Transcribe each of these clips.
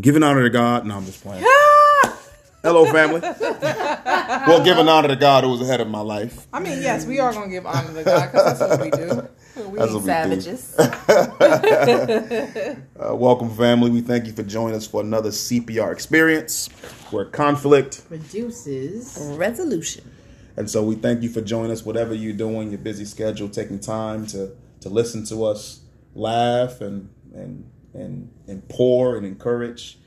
Giving honor to God. No, I'm just playing. Hello, family. well, giving honor to God who was ahead of my life. I mean, yes, we are gonna give honor to God because that's what we do. We That's ain't what we do. savages. Uh, welcome, family. We thank you for joining us for another CPR experience where conflict. Produces. Resolution. And so we thank you for joining us, whatever you're doing, your busy schedule, taking time to to listen to us, laugh and and and and pour and encourage.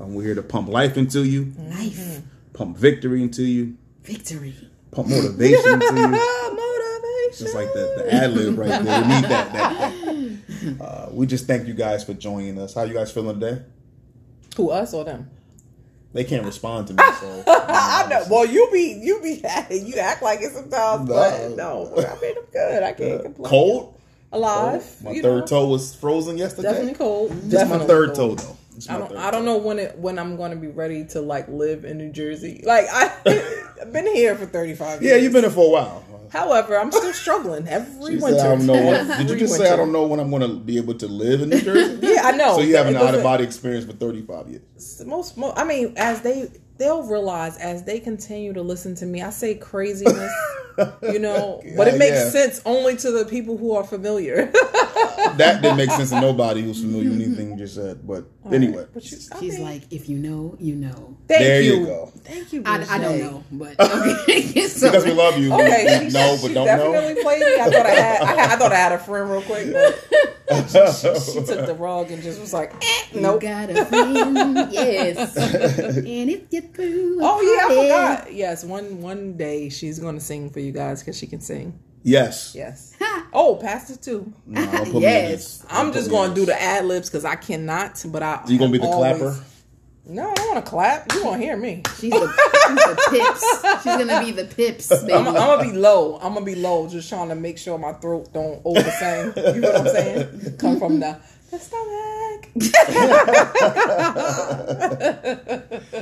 Um, we're here to pump life into you, Life. pump victory into you, Victory. pump motivation into you. Motivation. Just like the, the ad lib right there. We need that. that, that. Uh, we just thank you guys for joining us. How you guys feeling today? Who us or them? They can't respond to me, so I know. Well, you be you be you act like it sometimes, No. but no. I mean, I'm good. I can't complain. cold. Alive. Oh, my you third know. toe was frozen yesterday. Definitely cold. Just Definitely my third cold. toe though. I don't. I don't know when it when I'm going to be ready to like live in New Jersey. Like I, I've been here for 35 years. Yeah, you've been there for a while. However, I'm still struggling every She winter. I don't know. What, did you just say I don't know when I'm going to be able to live in New Jersey? Yeah, I know. So you have an out of body experience for 35 years. most, most. I mean, as they they'll realize as they continue to listen to me, I say craziness. You know, but it makes yeah. sense only to the people who are familiar. That didn't make sense to nobody who's familiar with anything you just said. But anyway, But you, She's mean, like, if you know, you know. thank there you. you go. Thank you. I, I don't know, but okay. so, Because we love you. Okay, we she, know, but don't know. definitely played me. I thought I had, I had, I thought I had a friend real quick, but she took the rug and just was like, eh, you nope. got a friend, yes. and if you threw Oh yeah, I forgot. Yes, one one day she's gonna sing for you guys because she can sing. Yes. Yes. Oh, Pastor too. No, don't put me in Yes. I'm just put me in gonna do the ad libs because I cannot. But I You gonna be the always- clapper? No, I don't want to clap. You want to hear me? She's the, she's the pips. She's gonna be the pips, baby. I'm, I'm gonna be low. I'm gonna be low, just trying to make sure my throat don't over sing. You know what I'm saying? Come from the the stomach.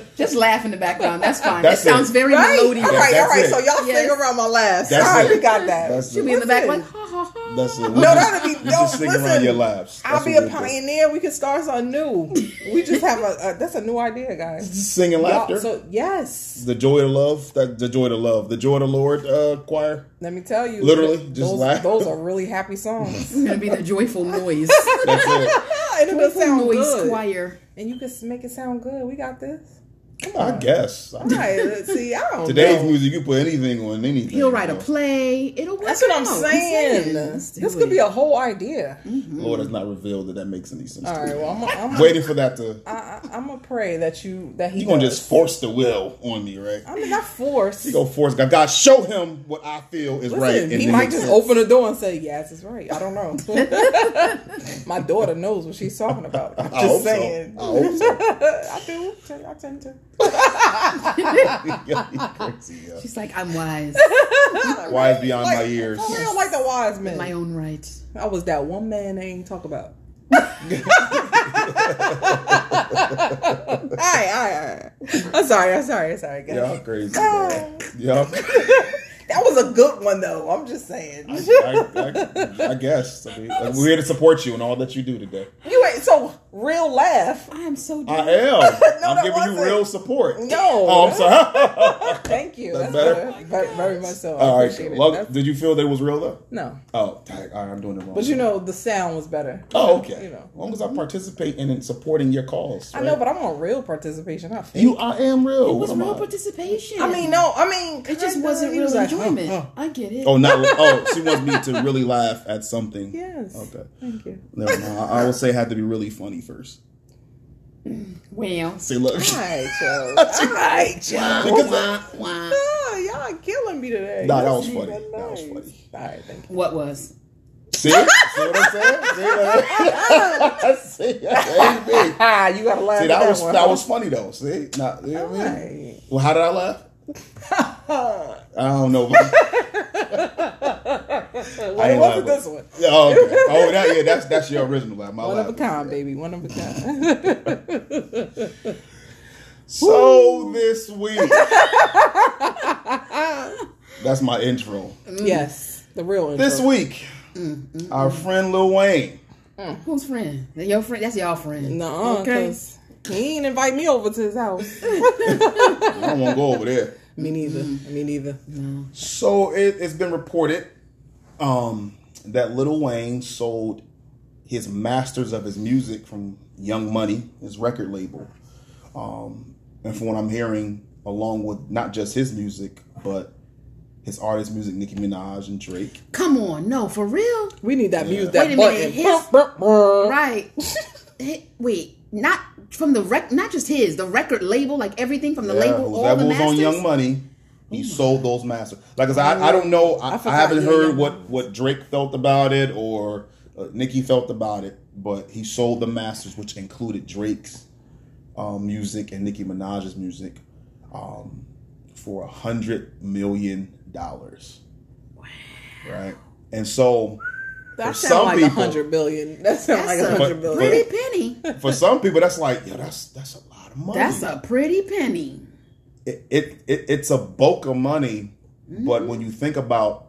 Just laugh in the background. That's fine. That's that sounds very Right? melodious. All right, all That's right. it. So y'all sing around my laughs. That's all right, it. we got that. That's She'll it. be in the back like, ha ha ha. That's it. No, that'll be You dope. just sing around Listen, your laughs. I'll be a we'll do. pioneer. We can start something new. We just have a, a that's a new idea, guys. Just singing Y'all- laughter. So yes, the joy of love. That the joy of love. The joy of the Lord uh, choir. let me tell you, Literally, th- just those, laugh. those are really happy songs, It's gonna be the joyful noise. That's it. And it does joyful sound good. choir. And you can make it sound good. We got this. I guess. All right, let's see. I don't Today's know. music, you put anything on anything. He'll write a you know. play. It'll work That's what I'm out. saying. Let's This it. could be a whole idea. Mm-hmm. Lord has not revealed that that makes any sense. All to me. Well, I'm. I'm I'm waiting for that to. I, I, I'm gonna pray that you that he. You gonna just force the will on me, right? I mean, not force. You go force God. God, show him what I feel is Listen, right. he might it's- just open the door and say, "Yes, it's right." I don't know. My daughter knows what she's talking about. I'm I just hope saying. so. I hope so. I do. I tend to. Yeah, you crazy, yeah. She's like, I'm wise. Wise beyond Like, my years. I don't like the wise men. My own right. I was that one man they ain't talk about. all right, all right, all right. I'm sorry, I'm sorry, I'm sorry, guys. Ah. Y'all crazy. Y'all. That was a good one, though. I'm just saying. I, I, I guess. I mean, we're here to support you in all that you do today. you ain't so real laugh. I am so I am. that I'm giving you wasn't. real support. No. Oh, I'm sorry. Thank you. That's That's, better? better. Very, very much so. I all appreciate right. Well, That's- did you feel that was real though? no, Oh, all right, I'm doing it wrong. but you know the sound was better. Oh, okay. You know. As long as I participate in supporting your cause. I know, but I'm on real participation. Not fake. you, I am real. It was What real participation. I mean, no. I mean, it just wasn't real like, enjoyment. huh. I get it. Oh, not. Oh, she wants me to really laugh at something. Yes. Okay. Thank you. No, no, I I would say it had to be really funny first. Well, See, look. All right, Joe. All right, Joe. Because- wah, wah. Ah, y'all killing me today. Nah, that was funny. nice. That was funny. All right, thank you. what was? See? See what I'm saying? See that? See, that ain't me. You gotta laugh. See, at that was one, that huh? was funny though. See, nah, you know what I mean? Right. Well, how did I laugh? I don't know. Well, I it ain't wasn't laughing. this one. Yeah, oh, okay. Oh, that, yeah, that's that's your original laugh. My One laugh. of a kind, baby. One of a kind. So this week, that's my intro. yes, the real intro. This week, mm-hmm. our friend Lil Wayne. Mm. Who's friend? That your friend? That's y'all friend. No, Okay. because He ain't invite me over to his house. I don't want to go over there. Me neither. Me neither. No. So it, it's been reported um, that Lil Wayne sold his masters of his music from Young Money, his record label. Um, and from what I'm hearing, along with not just his music, but his artist music, Nicki Minaj and Drake. Come on, no, for real? We need that Yeah. music. That Wait a button. minute, his-. Right. Wait, not from the rec, not just his, the record label, like everything from the Yeah, label, all the was masters. on Young Money, he sold those masters. Like I said, I, I don't know. I, I I, haven't heard what what Drake felt about it or uh, Nicki felt about it, but he sold the masters, which included Drake's um, music and Nicki Minaj's music, um, for a hundred million dollars. Wow. Right, and so That For sounds some like a hundred billion. That sounds like That's a a hundred billion. pretty penny. for some people, that's like, yo, that's that's a lot of money. That's a pretty penny. it, it, it it's a bulk of money, but Mm-hmm. when you think about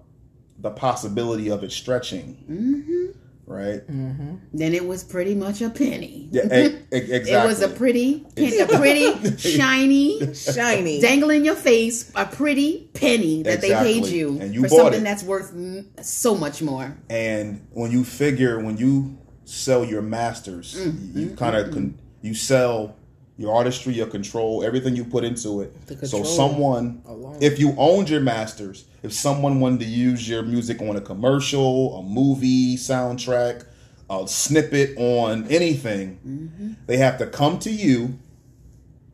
the possibility of it stretching, Mm-hmm. Right? Then it was pretty much a penny. Yeah, e- exactly. It was a pretty, penny, a pretty, shiny, Shiny. dangle in your face, a pretty penny that they paid you, And you for bought something it. that's worth mm, so much more. and when you figure when you sell your masters, Mm-hmm. you kind of con- you sell your artistry, your control, everything you put into it. So someone, alone. if you owned your masters, if someone wanted to use your music on a commercial, a movie soundtrack, a snippet on anything, Mm-hmm. they have to come to you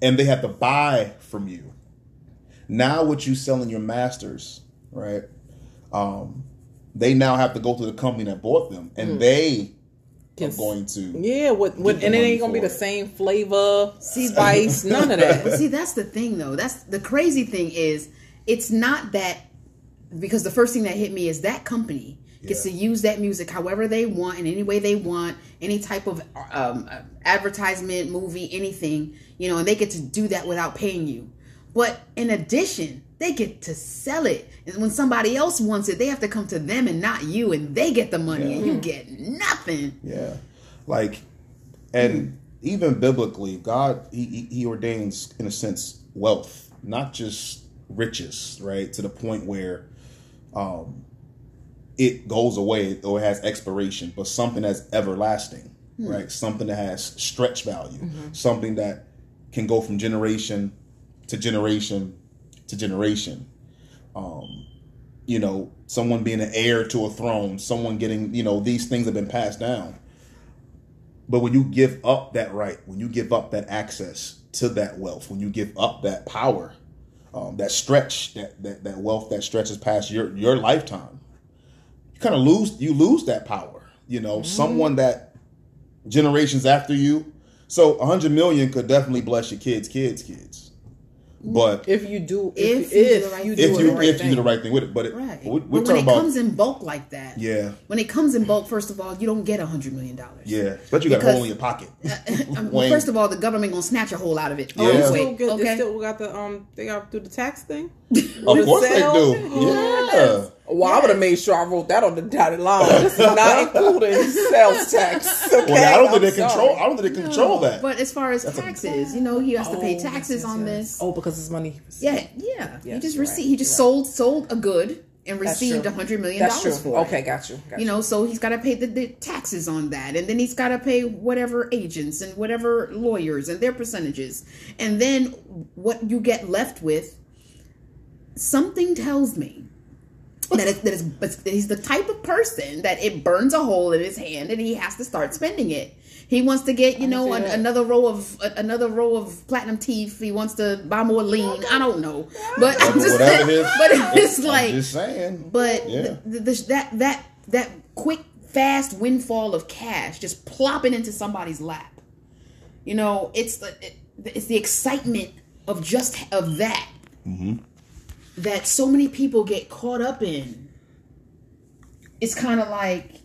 and they have to buy from you. Now, what you selling your masters, right? Um, they now have to go to the company that bought them, and they are going to. Yeah, with, with the and it ain't gonna be for the same flavor, spice, none of But that. see, that's the thing, though. That's the crazy thing is, it's not that because the first thing that hit me is that company gets Yeah. to use that music however they want in any way they want, any type of um, advertisement, movie, anything, you know, and they get to do that without paying you. But in addition, they get to sell it. And when somebody else wants it, they have to come to them and not you, and they get the money, and you get nothing. Yeah, like, and even biblically, God he, he he ordains in a sense wealth, not just riches, right? To the point where, um, it goes away or has expiration, but something that's everlasting, right? Something that has stretch value, something that can go from generation to generation to generation. Um, you know, someone being an heir to a throne, someone getting, you know, these things have been passed down. But when you give up that right, when you give up that access to that wealth, when you give up that power, um, that stretch, that, that that wealth that stretches past your your lifetime, you kind of lose you lose that power. You know, someone that generations after you. So a hundred million could definitely bless your kids, kids, kids. But If you do, If if, you do if the right you thing. do if you right if you do the right thing with it, but it, Right. we, we're but when it about comes in bulk like that, yeah, when it comes in bulk, first of all, you don't get a hundred million dollars. yeah. But you got a Because- hole in your pocket. Um, Wayne. first of all, the government gonna snatch a hole out of it. Yeah. Oh, They wait, still get, they okay. still got the um. They got to do the tax thing. Of course they sell? do. Yeah. Well, I would have made sure I wrote that on the dotted line. This is not including sales tax. Okay? Well, I don't think I'm they control. sorry. I don't think they control that. But as far as taxes, you know, he has to pay Oh, taxes yes, on yes. this. Oh, because it's money. Yeah, yeah. he just received. right, He just you're sold sold a good and received a hundred million dollars true. for it. Okay, got you. Got You know, so he's got to pay the, the taxes on that, and then he's got to pay whatever agents and whatever lawyers and their percentages, and then what you get left with. Something tells me that, it, that, he's the type of person that it burns a hole in his hand, and he has to start spending it. He wants to get, you know, an, another row of a- another row of platinum teeth. He wants to buy more lean. I don't know, but I'm just Whatever it is. but it's I'm like just saying. but Yeah. the, the, that that that quick, fast windfall of cash just plopping into somebody's lap. You know, it's the it, it's the excitement of just of that Mm-hmm. That so many people get caught up in. It's kind of like,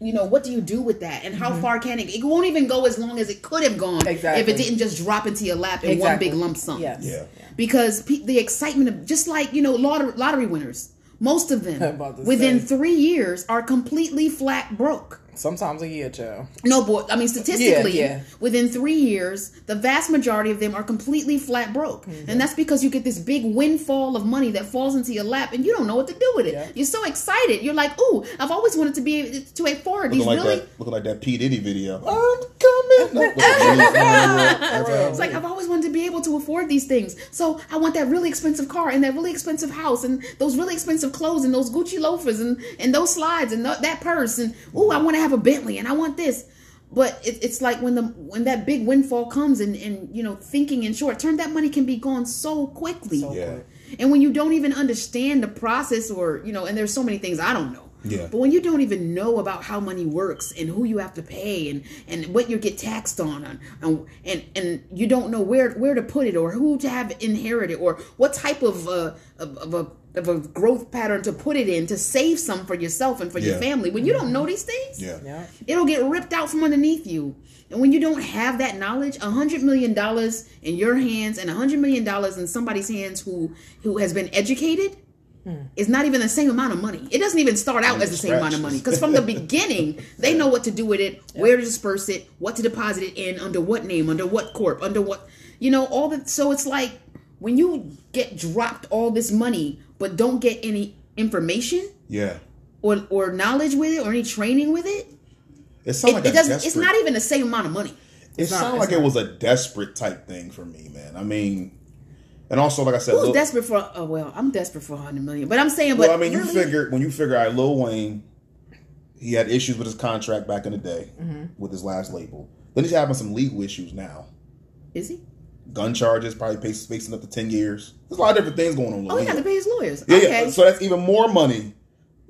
you know, what do you do with that, and how far can it? It won't even go as long as it could have gone if it didn't just drop into your lap in one big lump sum Yes. Yeah. because pe- the excitement of just like you know lottery, lottery winners most of them within say. three years are completely flat broke Sometimes a year, child. No, boy. I mean, statistically, Yeah, yeah. within three years, the vast majority of them are completely flat broke, Mm-hmm. and that's because you get this big windfall of money that falls into your lap, and you don't know what to do with it. Yeah. You're so excited. You're like, "Ooh, I've always wanted to be able to afford these like really." that, looking like that P Diddy video. I'm coming. No, with the police running around. It's like I've always wanted to be able to afford these things, so I want that really expensive car and that really expensive house and those really expensive clothes and those Gucci loafers and and those slides and th- that purse and oh, I want to have a Bentley and I want this. But it, it's like when the when that big windfall comes and and you know thinking in short term, that money can be gone so quickly. So Yeah. quick. And when you don't even understand the process, or you know, and there's so many things I don't know. Yeah. But when you don't even know about how money works and who you have to pay and and what you get taxed on and and and, and you don't know where where to put it or who to have inherited or what type of uh of, of a of a growth pattern to put it in to save some for yourself and for your family. When you don't know these things, Yeah. Yeah. it'll get ripped out from underneath you. And when you don't have that knowledge, a hundred million dollars in your hands and a hundred million dollars in somebody's hands who who has been educated hmm. is not even the same amount of money. It doesn't even start out as the same amount of money because from the beginning they know what to do with it, where to disperse it, what to deposit it in, under what name, under what corp, under what you know all that. So it's like when you get dropped all this money but don't get any information Yeah. or or knowledge with it or any training with it, It sounds it, like it a doesn't. desperate, It's not even the same amount of money. It sounds sounded it's like it was a desperate type thing for me, man. I mean, and also like I said, Who's Lil- desperate for? Oh well, I'm desperate for hundred million, but I'm saying, well, but I mean, you really- figure when you figure out Lil Wayne, he had issues with his contract back in the day Mm-hmm. with his last label. Then he's having some legal issues now. is he? Gun charges, probably face- facing up to ten years. There's a lot of different things going on. with Oh, he Lil had to pay his lawyers. Yeah, okay, yeah. So that's even more money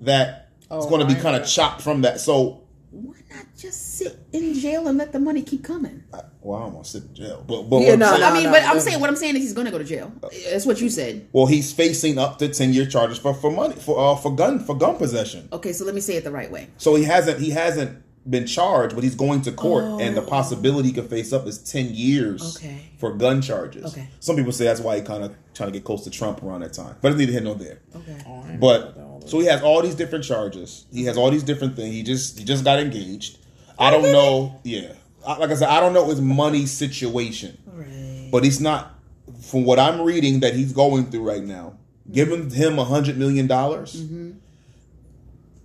that is Oh, going to be kind of chopped from that. So, why not just sit in jail and let the money keep coming? I- well, I don't want to sit in jail, but but Yeah, I'm no, saying- no. I mean, but I'm saying what I'm saying is he's going to go to jail. That's what you said. well, he's facing up to ten year charges for for money for uh, for gun for gun possession. Okay, so let me say it the right way. So he hasn't he hasn't been charged, but he's going to court, and the Oh. possibility he could face up is ten years Okay. for gun charges. Okay. Some people say that's why he kind of trying to get close to Trump around that time, but it's neither here nor there. Okay. Oh, But so he has all these different charges. He has all these different things. He just he just got engaged. I don't know. Yeah, I- like I said, I don't know his money situation, Right. but he's not. From what I'm reading, that he's going through right now, giving him a hundred million dollars. Mm-hmm.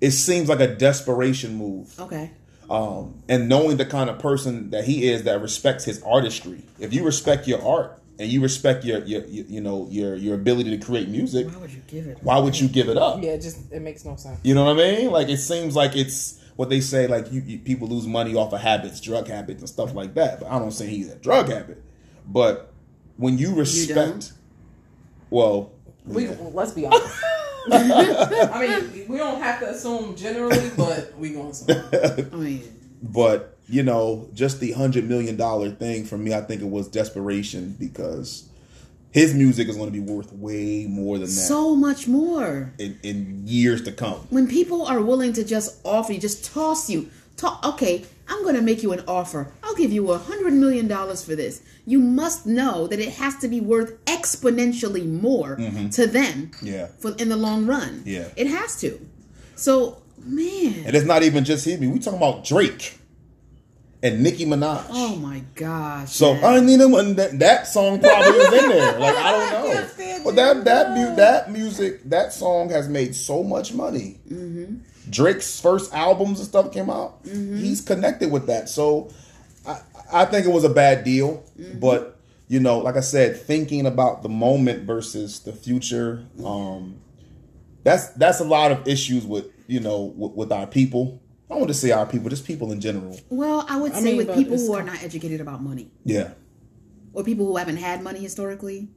It seems like a desperation move Okay. Um, and knowing the kind of person that he is that respects his artistry. If you respect your art and you respect your, your, your you know your your ability to create music, Why would you give it? why would you give it up? Yeah, it just it makes no sense. You know what I mean? Like it seems like it's what they say like you, you people lose money off of habits, drug habits and stuff like that. But I don't say he's a drug habit. But when you respect, don't? well, We yeah. let's be honest. I mean, we don't have to assume generally, but we going to. I mean, But you know, just the hundred million dollar thing for me, I think it was desperation because his music is going to be worth way more than that so much more. in, in years to come. when people are willing to just offer you, just toss you, talk, okay, I'm going to make you an offer. I'll give you a hundred million dollars for this. You must know that it has to be worth exponentially more to them. Yeah. For in the long run. Yeah. It has to. So, man. And it's not even just him. We talking about Drake and Nicki Minaj. Oh my gosh. So man. I need him. and That, that song probably is in there. Like I don't know. But that that mu- that music that song has made so much money. Mm-hmm. Drake's first albums and stuff came out. Mm-hmm. He's connected with that. So I I think it was a bad deal. Mm-hmm. But you know, like I said, thinking about the moment versus the future. Um, that's that's a lot of issues with you know with, with our people. I don't want to say our people, just people in general. well, I would I say mean, with people who are not educated about money. Yeah. or people who haven't had money historically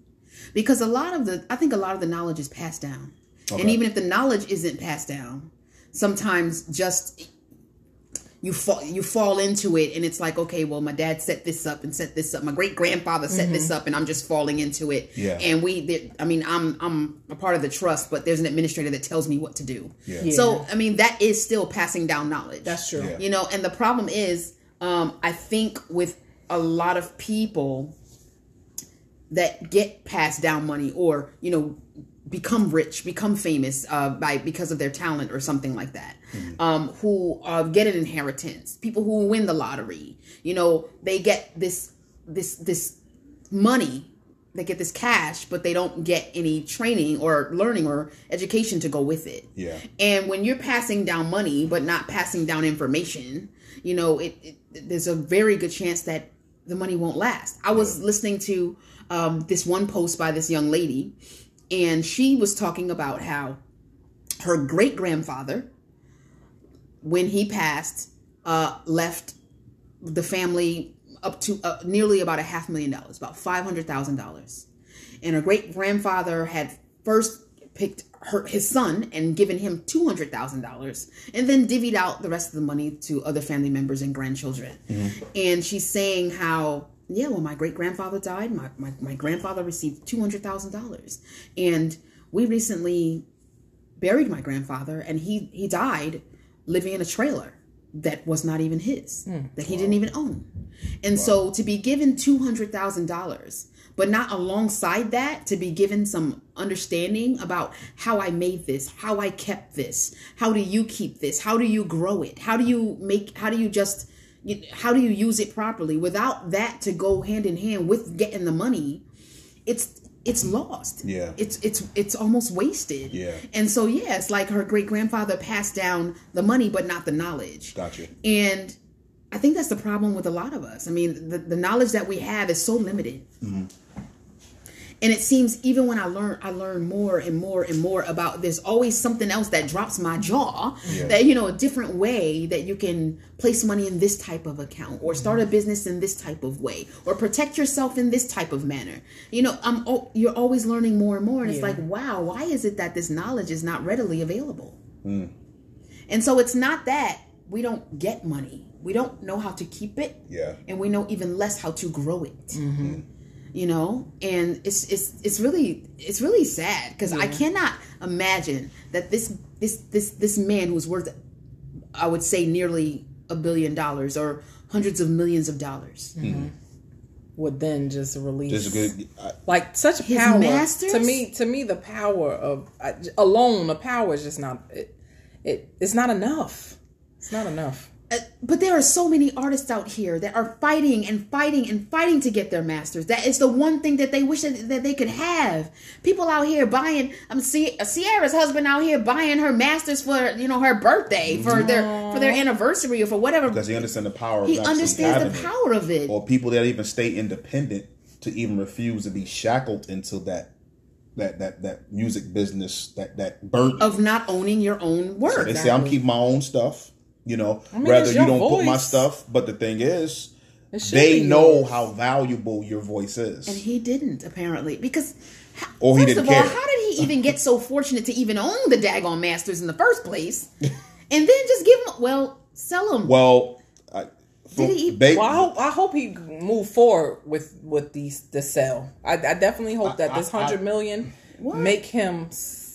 because a lot of the i think a lot of the knowledge is passed down and even if the knowledge isn't passed down sometimes just you fall you fall into it and it's like okay well my dad set this up and set this up my great grandfather set this up and i'm just falling into it Yeah. and we i mean i'm i'm a part of the trust but there's an administrator that tells me what to do Yeah. Yeah. so i mean that is still passing down knowledge That's true. Yeah. you know and the problem is um i think with a lot of people that get passed down money or you know become rich, become famous uh, by because of their talent or something like that. Um, who uh, get an inheritance, people who win the lottery. You know, they get this this this money. They get this cash, but they don't get any training or learning or education to go with it. Yeah. And when you're passing down money but not passing down information, you know, it, it there's a very good chance that the money won't last. I was listening to um, this one post by this young lady, and she was talking about how her great grandfather, when he passed, uh, left the family up to uh, nearly about a half million dollars, about five hundred thousand dollars, and her great grandfather had first picked her his son and given him two hundred thousand dollars, and then divvied out the rest of the money to other family members and grandchildren. And she's saying how yeah, well, my great grandfather died, my, my, my grandfather received two hundred thousand dollars, and we recently buried my grandfather, and he he died living in a trailer that was not even his, hmm. that he didn't even own. And so to be given two hundred thousand dollars, but not alongside that to be given some understanding about how I made this, how I kept this, how do you keep this, how do you grow it, how do you make, how do you just, how do you use it properly without that to go hand in hand with getting the money, it's it's lost. Yeah. It's it's it's almost wasted. Yeah. And so yeah, it's like her great grandfather passed down the money but not the knowledge. Gotcha. And I think that's the problem with a lot of us. I mean, the, the knowledge that we have is so limited. Mm-hmm. And it seems even when I learn, I learn more and more and more about. There's always something else that drops my jaw. Yeah. That you know, a different way that you can place money in this type of account, or start a mm-hmm. business in this type of way, or protect yourself in this type of manner. You know, I'm. Oh, you're always learning more and more, and it's like, wow, why is it that this knowledge is not readily available? Mm. And so it's not that we don't get money. We don't know how to keep it. Yeah. And we know even less how to grow it. Mm-hmm. You know? And it's it's it's really it's really sad because I cannot imagine that this this this this man who's worth I would say nearly a billion dollars or hundreds of millions of dollars. Would then just release This is good. I, like such His power masters? to me to me the power of uh, alone the power is just not it, it it's not enough it's not enough Uh, but there are so many artists out here that are fighting and fighting and fighting to get their masters. That is the one thing that they wish that, that they could have. People out here buying. Um, I'm see Ciara's uh, husband out here buying her masters for you know her birthday for their for their anniversary or for whatever. because he understands the power. Of He understands the power of it. or people that even stay independent to even refuse to be shackled into that that that that music business that that burden. Of not owning your own work. they say I'm keeping my own stuff. You know, mean, rather you don't put my stuff. But the thing is, they know yours. how valuable your voice is. And he didn't apparently because. h- Or he first didn't of all, care. how did he even get so fortunate to even own the daggone masters in the first place? and then just give them, well, sell them. well, I, Did he- they, well I hope I hope he move forward with with these the sell I, I definitely hope that this I- I- hundred million What? make him s-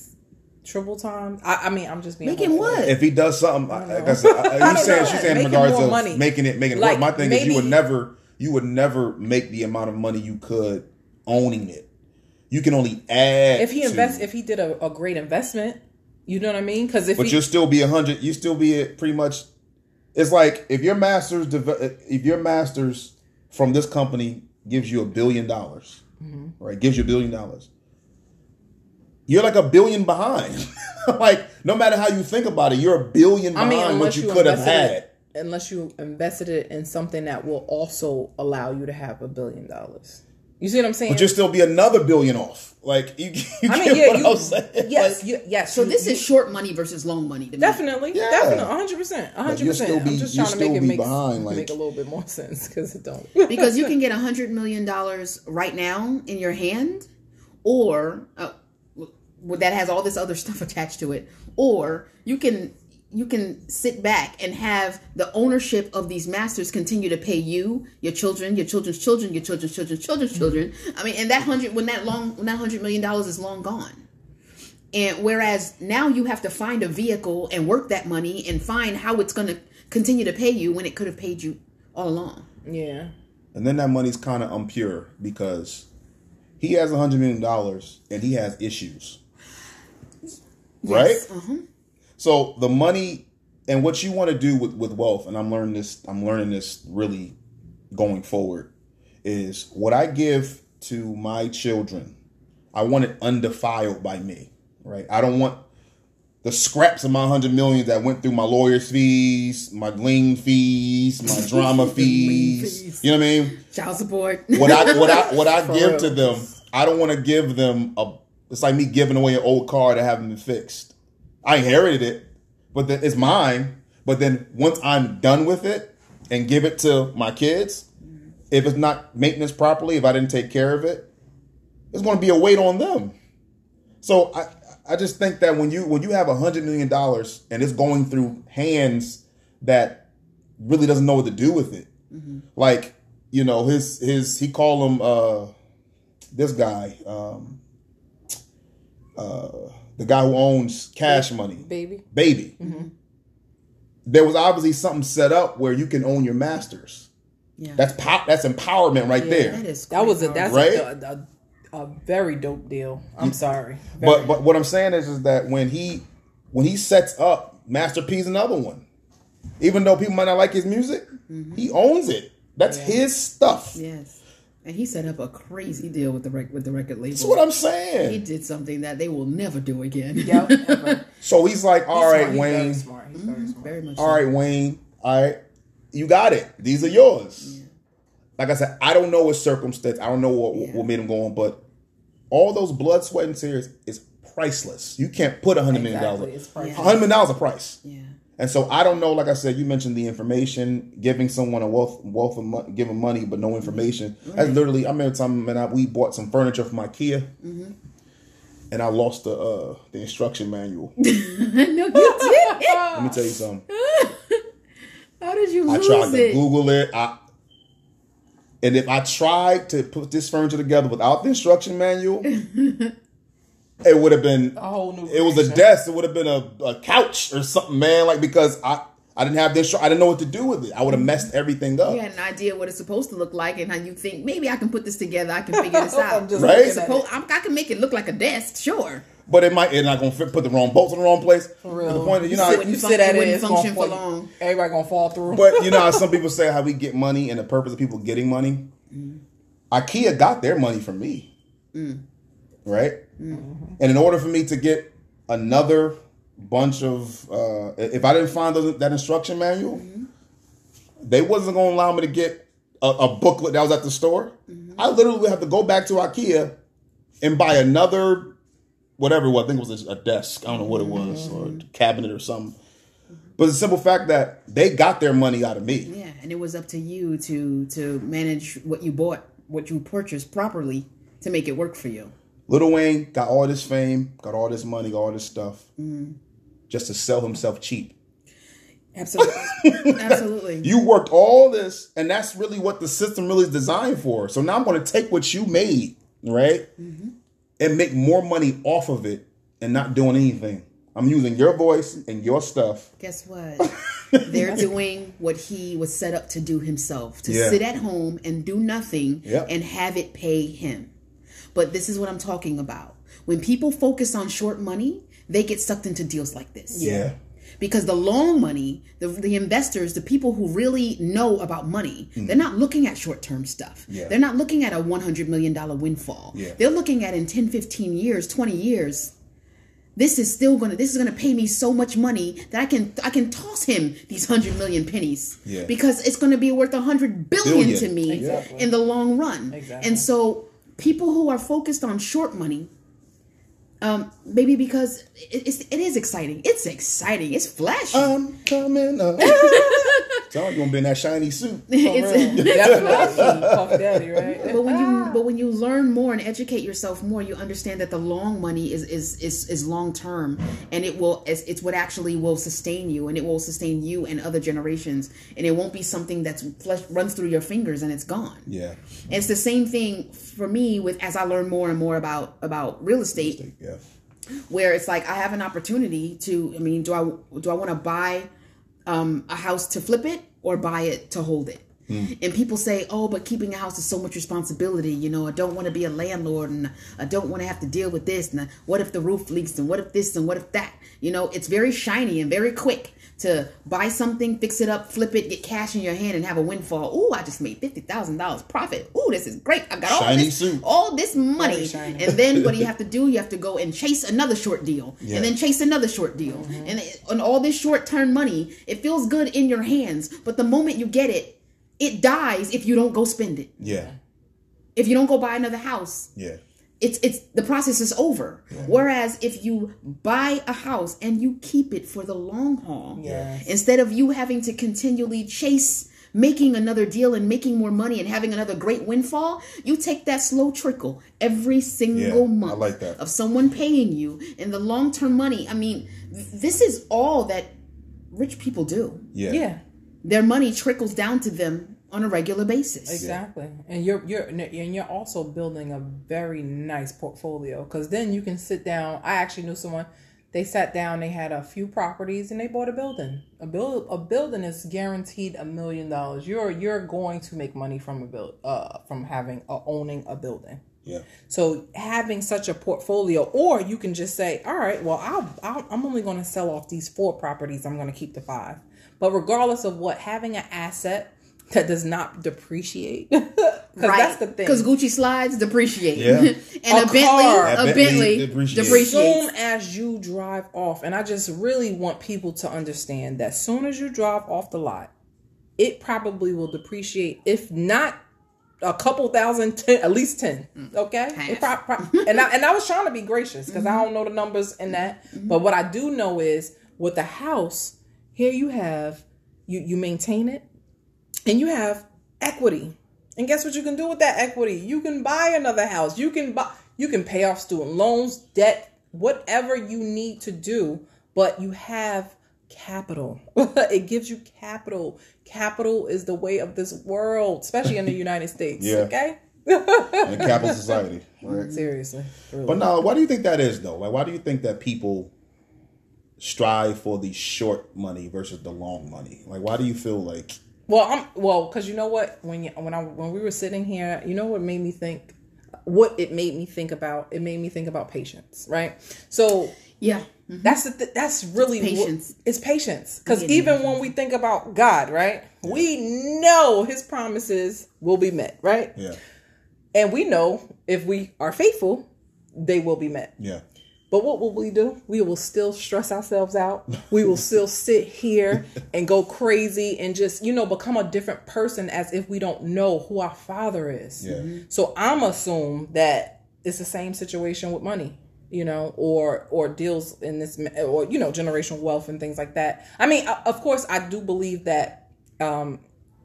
triple time I, I mean I'm just being Make him hopeful. what? if he does something, I, know. guess, I, I you don't saying know. she's saying in regards to money. making it making it Like, work. My thing is, you would never you would never make the amount of money you could owning it. You can only add if he to- invest if he did a, a great investment you know what I mean because if but he, you'll still be a hundred. You still be at pretty much. It's like if your masters deve- if your masters from this company gives you a billion dollars, Mm-hmm. right? Gives you a billion dollars. You're like a billion behind. like no matter how you think about it, you're a billion I behind mean, what unless you you, could have invested had. it, unless you invested it in something that will also allow you to have a billion dollars. You see what I'm saying? But you'll still be another billion off. Like you, you I get mean, yeah, what you, I'm saying? yes, Like, you, yes. so this you- is short money versus long money to me. definitely, Yeah. definitely, hundred percent, hundred you'll still percent. be- I'm just you'll trying to make still it be make, behind, like- make a little bit more sense because it don't. because you can get a hundred million dollars right now in your hand, or uh, w- that has all this other stuff attached to it, or you can you can sit back and have the ownership of these masters continue to pay you, your children, your children's children, your children's children's children's mm-hmm. children. I mean, and that hundred when that long when that hundred million dollars is long gone. And whereas now you have to find a vehicle and work that money and find how it's going to continue to pay you when it could have paid you all along. yeah, And then that money's kind of impure because he has a hundred million dollars and he has issues. Right? Uh-huh. So the money and what you want to do with, with wealth, and I'm learning this, I'm learning this really going forward, is what I give to my children, I want it undefiled by me. Right? I don't want the scraps of my hundred million that went through my lawyer's fees, my lean fees, my drama fees. fees. You know what I mean? Child support. What I what I what I For give real. to them, I don't want to give them a. It's like me giving away an old car that haven't been fixed. I inherited it, but then it's mine. But then once I'm done with it and give it to my kids, if it's not maintenance properly, if I didn't take care of it, it's going to be a weight on them. So I I just think that when you when you have a hundred million dollars and it's going through hands that really doesn't know what to do with it, like you know his his he called him uh this guy um uh the guy who owns Cash Money baby. baby. There was obviously something set up where you can own your masters. yeah. That's pow- that's empowerment right there. there. is That was a that's Right? a, a, a very dope deal. I'm sorry, But Very. but what I'm saying is is that when he when he sets up Master P's another one, even though people might not like his music, he owns it. That's Yeah. his stuff. Yes. And he set up a crazy deal with the rec- with the record label. That's what I'm saying. he did something that they will never do again. Yep. So he's like, all He's right, smart. He's Wayne. Very smart. He's very mm-hmm. smart. Very much. All right, Wayne. All right, you got it. These are yours. Like I said, I don't know what circumstance. I don't know what Yeah. what made him go on, but all those blood, sweat, and tears is priceless. You can't put a hundred million Exactly. dollars. It's priceless. A hundred million dollars a price. Yeah. And so I don't know. Like I said, you mentioned the information, giving someone a wealth, wealth of money, giving money but no information. That's literally. I remember time when I, we bought some furniture from IKEA, and I lost the uh, the instruction manual. no, you did. Let me tell you something. How did you I tried to it? Google it. I, and if I tried to put this furniture together without the instruction manual, it would have been. A whole new. It was a desk. It would have been a, a couch or something, man. Like because I I didn't have this. I didn't know what to do with it. I would have messed everything up. You had an idea what it's supposed to look like, and how you think maybe I can put this together. I can figure this I'm out. just Right? looking supposed. I'm, I can make it look like a desk, sure. But it might it's not gonna fit, put the wrong bolts in the wrong place. For real. But the point is, you know, sit, how- you sit at it, it's function gonna for fall- long. Everybody gonna fall through. But you know how some people say how we get money and the purpose of people getting money. Mm-hmm. IKEA got their money from me, mm. right? And in order for me to get another bunch of, uh, if I didn't find those, that instruction manual, they wasn't going to allow me to get a, a booklet that was at the store. I literally would have to go back to IKEA and buy another, whatever. it was. I think it was a, a desk. I don't know what it was, or a cabinet or something. But the simple fact that they got their money out of me. Yeah, and it was up to you to to manage what you bought, what you purchased properly to make it work for you. Lil Wayne got all this fame, got all this money, got all this stuff, mm-hmm. just to sell himself cheap. Absolutely, absolutely. You worked all this, and that's really what the system really is designed for. So now I'm going to take what you made, right, mm-hmm. and make more money off of it, and not doing anything. I'm using your voice and your stuff. Guess what? They're doing what he was set up to do himself to Yeah. sit at home and do nothing Yep. and have it pay him. But this is what I'm talking about. When people focus on short money, they get sucked into deals like this. Yeah, Because the long money, the, the investors, the people who really know about money, they're not looking at short term stuff. Mm. Yeah. They're not looking at a $100 million windfall. Yeah. They're looking at in 10, 15 years, 20 years, this is still gonna this is gonna pay me so much money that I can I can toss him these hundred million pennies Yeah. because it's gonna be worth a hundred billion Billion. to me Exactly. in the long run. Exactly. And so people who are focused on short money, um, maybe because it, it's it is exciting. It's exciting. It's flashy. I'm coming up. Sound like you gonna be in that shiny suit. it's, Definitely, Puff Daddy, right? but when you but when you learn more and educate yourself more, you understand that the long money is is is, is long term, and it will it's, it's what actually will sustain you, and it will sustain you and other generations, and it won't be something that's flesh runs through your fingers and it's gone. Yeah, And it's the same thing for me with as I learn more and more about about real estate yeah, where it's like I have an opportunity to I mean do I do I want to buy um, a house to flip it or buy it to hold it And people say, "Oh, but keeping a house is so much responsibility. You know, I don't want to be a landlord, and I don't want to have to deal with this. And what if the roof leaks? And what if this? And what if that? You know, it's very shiny and very quick to buy something, fix it up, flip it, get cash in your hand, and have a windfall. Ooh, I just made fifty thousand dollars profit. Ooh, this is great. I've got all Shiny this, suit. all this money. And then what do you have to do? You have to go and chase another short deal, Yeah. and then chase another short deal, Mm-hmm. and and all this short term money. It feels good in your hands, but the moment you get it, it dies if you don't go spend it. Yeah. If you don't go buy another house, Yeah. it's it's the process is over. Whereas if you buy a house and you keep it for the long haul, Yes. instead of you having to continually chase making another deal and making more money and having another great windfall, you take that slow trickle every single Yeah, I month like that. of someone paying you and the long term money. I mean, this is all that rich people do. Yeah. Yeah. Their money trickles down to them on a regular basis. Exactly, and you're you're and you're also building a very nice portfolio because then you can sit down. I actually knew someone. They sat down. They had a few properties and they bought a building. A build a building is guaranteed a million dollars. You're you're going to make money from a build uh from having uh, owning a building. Yeah. So having such a portfolio, or you can just say, all right, well, I'll, I'll, I'm only going to sell off these four properties. I'm going to keep the five. But regardless of what, having an asset that does not depreciate, because that's the thing. Because Gucci slides depreciate. Yeah. and A a, Bentley, car. a A Bentley Bentley depreciates. depreciates. soon as you drive off, and I just really want people to understand that soon as you drive off the lot, it probably will depreciate, if not a couple thousand, ten, at least ten. Mm. Okay, Half. It prob- prob- and I and I was trying to be gracious because I mm-hmm. don't know the numbers in that, mm-hmm. but what I do know is with the house, here you have you you maintain it, and you have equity. And guess what you can do with that equity? You can buy another house. You can buy you can pay off student loans, debt, whatever you need to do, but you have capital. it gives you capital. Capital is the way of this world, especially in the United States. Yeah. Okay? In capital society. Right. Seriously. really. But now, why do you think that is, though? Like, why do you think that people strive for the short money versus the long money? Like, why do you feel like? Well, I'm well because you know what when you, when I when we were sitting here, you know what made me think, what it made me think about. It made me think about patience, right? So Yeah. that's the th- that's really It's what- patience. it's patience because Yeah. even when we think about God, right, we know His promises will be met, right, Yeah. and we know if we are faithful, they will be met. Yeah. But what will we do? We will still stress ourselves out. We will still sit here and go crazy and just, you know, become a different person as if we don't know who our father is. Yeah. So I'm assume that it's the same situation with money, you know, or or deals in this or you know, generational wealth and things like that. I mean, of course I do believe that um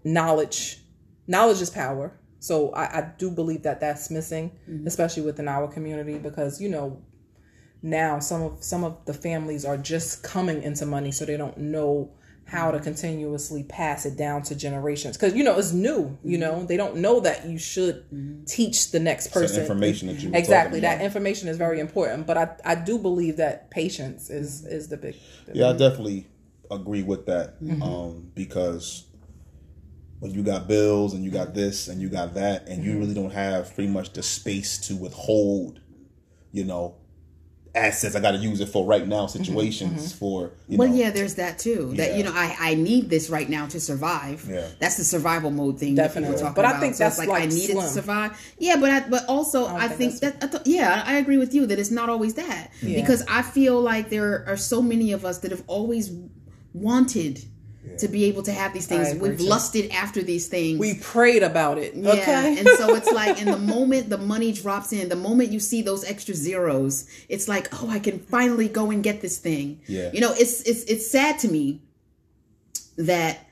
knowledge knowledge is power. So I, I do believe that that's missing, especially within our community because you know now some of some of the families are just coming into money so they don't know how to continuously pass it down to generations. Because you know it's new you mm-hmm. know? They don't know that you should mm-hmm. teach the next It's that person. information that you exactly. that about. information is very important but i i do believe that patience is mm-hmm. is the big the Yeah, I definitely agree with that. Um, because when you got bills and you got this and you got that, and you really don't have pretty much the space to withhold, you know, assets. I got to use it for right now mm-hmm, situations mm-hmm. for you Well, know. yeah, there's that too. That you know, I I need this right now to survive. Yeah. That's the survival mode thing. that people Definitely. talk But I about. think So it's that's like, I like need it to survive. Yeah, but I but also I, think think, that I th- yeah, I agree with you that it's not always that Yeah. because I feel like there are so many of us that have always wanted to be able to have these things. We've lusted after these things. we prayed about it Yeah, okay and so it's like in the moment the money drops in, the moment you see those extra zeros, it's like, oh, I can finally go and get this thing. Yeah. You know, it's it's it's sad to me that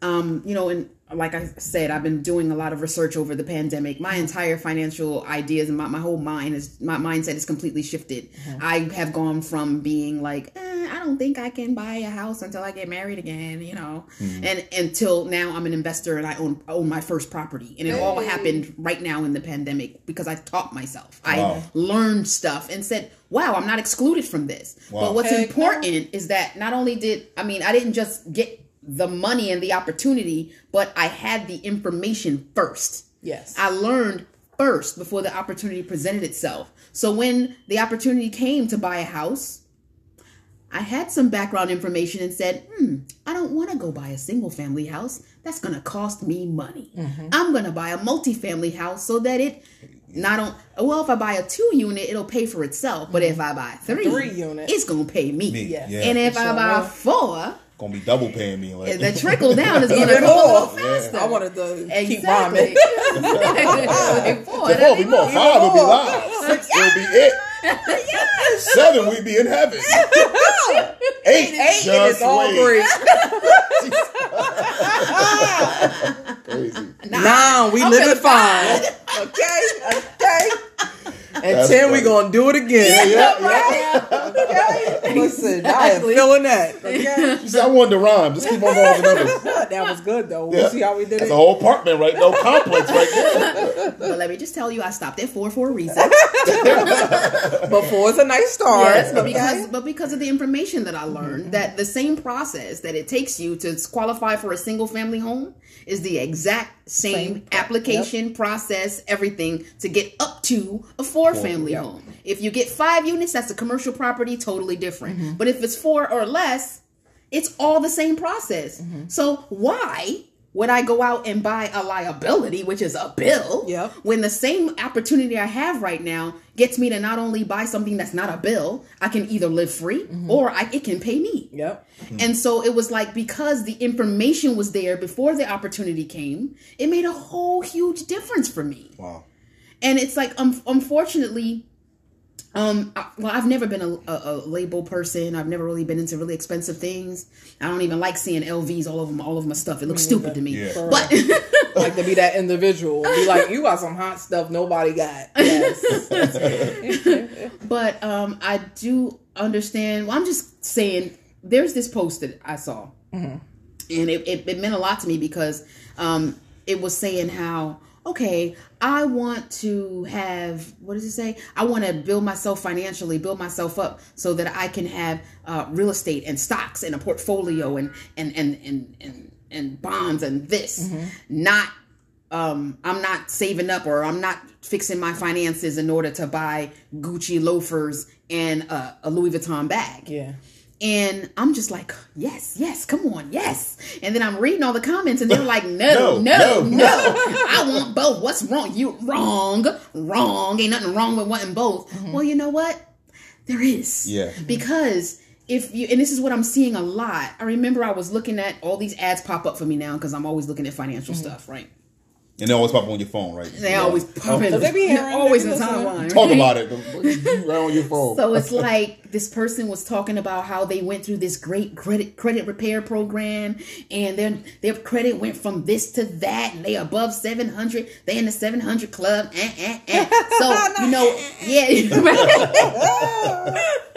um, you know, and like I said, I've been doing a lot of research over the pandemic. My entire financial ideas and my, my whole mind is my mindset is completely shifted. I have gone from being like, eh, I don't think I can buy a house until I get married again, you know, mm. and until now I'm an investor and I own own my first property, and it all happened right now in the pandemic because I taught myself. I learned stuff and said, "Wow, I'm not excluded from this." Wow. But what's Heck no. important is that not only did I mean I didn't just get the money and the opportunity, but I had the information first. Yes. I learned first before the opportunity presented itself. So when the opportunity came to buy a house, I had some background information and said, hmm, I don't want to go buy a single family house. That's going to cost me money. I'm going to buy a multifamily house so that it not on well if I buy a two unit it'll pay for itself but if I buy three, Three unit. it's gonna pay me, Me, Yeah. yeah. and if I buy will. four Gonna be double paying me. Like, the trickle down is gonna Even go a little more. faster I wanted to keep exactly rhyming. Four, The four be be more. more. Five will be live. Six will be it. Seven we'd be in heaven. Eight, Eight, just and it's all wait. great. Crazy. Nine, we I'm live gonna at five. Okay, okay. And That's ten, we funny. gonna do it again. Yeah, yeah. yeah. Okay. Listen, I am feeling that. Okay. She said, I wanted to rhyme. Just keep on going with the numbers. That was good though. Yeah. You see how we did That's it? It's a whole apartment right No complex right there. but let me just tell you I stopped at four for a reason But four is a nice start. Yes, but because but because of the information that I learned, mm-hmm. that the same process that it takes you to qualify for a single family home is the exact same, Same. application process, everything to get up to a four family Yep. home. If you get five units, that's a commercial property, totally different. Mm-hmm. But if it's four or less, it's all the same process. Mm-hmm. So why would I go out and buy a liability, which is a bill, Yep. when the same opportunity I have right now gets me to not only buy something that's not a bill, I can either live free Mm-hmm. or I, it can pay me. Yep. And so it was like because the information was there before the opportunity came, it made a whole huge difference for me. Wow. And it's like, um, unfortunately, um, I- well, I've never been a, a, a label person. I've never really been into really expensive things. I don't even like seeing LVs all over my, all over my stuff. It looks stupid to me. Yeah. But Like to be that individual. Be like, you got some hot stuff nobody got. Yes. but um, I do understand. Well, I'm just saying. There's this post that I saw, and it, it, it meant a lot to me because um, it was saying how okay, I want to have what does it say? I want to build myself financially, build myself up so that I can have uh, real estate and stocks and a portfolio and and and and and, and bonds and this, not um, I'm not saving up or I'm not fixing my finances in order to buy Gucci loafers and uh, a Louis Vuitton bag. yeah. And I'm just like, yes, yes, come on, yes. And then I'm reading all the comments and they're like, no, No, no, no, no, I want both. What's wrong? You wrong, wrong. Ain't nothing wrong with wanting both. Mm-hmm. Well, you know what? There is. Yeah. Because if you, and this is what I'm seeing a lot. I remember I was looking at all these ads pop up for me now because I'm always looking at financial mm-hmm. stuff, right? And they always pop on your phone, right? They always pop in. They be hearing, They're always they in be the listening. timeline. Talk about it. You right on your phone. So it's like this person was talking about how they went through this great credit credit repair program, and then their credit went from this to that, and they above seven hundred. They in the seven hundred club. Eh, eh, eh. So you know, yeah.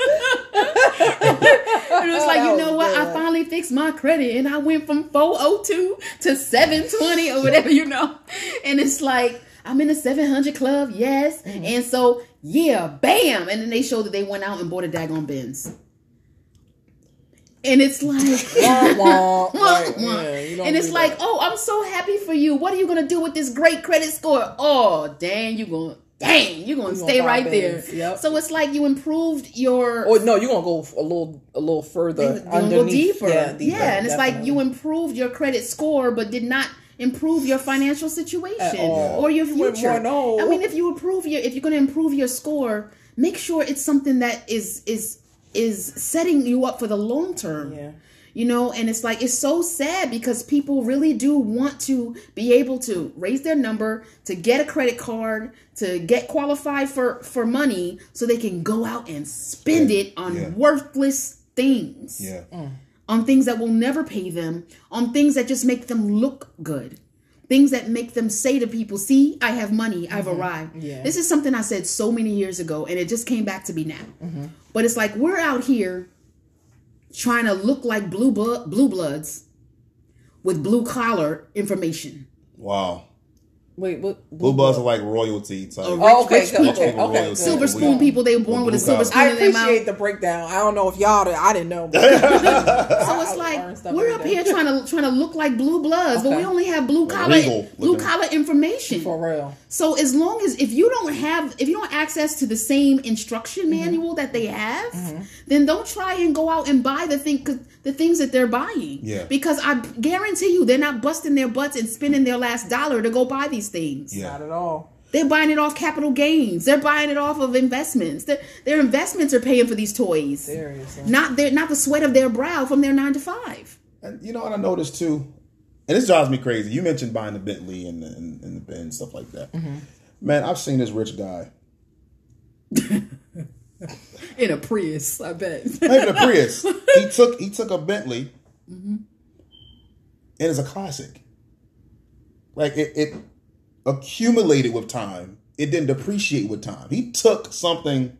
And it was like, you know what? I finally fixed my credit and I went from 402 to 720 or whatever, you know. And it's like, I'm in the 700 club, yes. Mm-hmm. And so, yeah, bam. And then they showed that they went out and bought a daggone Benz. And it's like, wah. Wah, Like, yeah, and it's like, that. oh, I'm so happy for you. What are you gonna do with this great credit score? Oh, dang, you gonna, dang, you gonna You gonna stay buy right there. Yep. So it's like you improved your Or no, you're gonna go a little, a little further you're gonna underneath. go deeper. Yeah, Yeah, deeper, and it's like you improved your credit score, but did not improve your financial situation or your future. more, no. Oh. I mean, if you improve your, if you're going to improve your score, make sure it's something that is is is setting you up for the long term. Yeah. You know, and it's like it's so sad because people really do want to be able to raise their number, to get a credit card, to get qualified for for money so they can go out and spend Yeah. it on Yeah. worthless things yeah. Mm. on things that will never pay them, on things that just make them look good, things that make them say to people, "See, I have money, I've mm-hmm. arrived." Yeah. This is something I said so many years ago, and it just came back to me now. Mm-hmm. But it's like we're out here trying to look like blue blood, blue bloods with blue collar information. Wow. Wait, what? Blue bloods are like royalty type. Oh, okay, Rich good, people. okay, okay. Silver We- spoon people, they were born with a blue silver spoon I in their mouth. I appreciate the breakdown. I don't know if y'all did. I didn't know. but- So it's like we're up here trying to trying to look like blue bloods, but we only have blue collar legal blue looking. collar information. For real. So as long as if you don't have if you don't access to the same instruction Mm-hmm. manual that they have, then don't try and go out and buy the thing 'cause the things that they're buying. Yeah. Because I guarantee you they're not busting their butts and spending their last dollar to go buy these things. Yeah. Not at all. They're buying it off capital gains. They're buying it off of investments. Their, their investments are paying for these toys. Seriously. Not their not the sweat of their brow from their nine to five. And you know what I noticed too, and this drives me crazy. You mentioned buying the Bentley and the and, and the Benz stuff like that. Mm-hmm. Man, I've seen this rich guy, In a Prius, I bet. not even a Prius. he took he took a Bentley, and it's a classic. Like it, it accumulated with time. It didn't depreciate with time. He took something.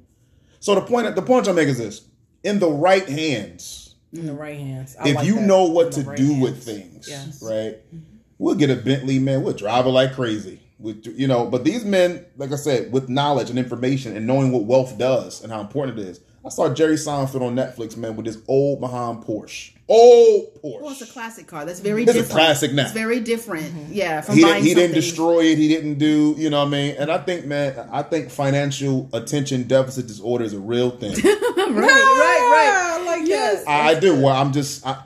So the point the point I'm making is this: in the right hands, In the right hands. I if like you that. know what to right do hands. with things, Yes. right? We'll get a Bentley, man. We'll drive it like crazy. With you know, but these men, like I said, with knowledge and information and knowing what wealth does and how important it is. I saw Jerry Seinfeld on Netflix, man, with this old Mahan Porsche. Old Porsche. Well, it's a classic car. That's very It's a different. classic now. It's very different. Yeah, from he buying didn't, he didn't destroy it. He didn't do, you know what I mean? And I think, man, I think financial attention deficit disorder is a real thing. right, right, right. Ah, I like Yes. that. I do. Well, I'm just, I,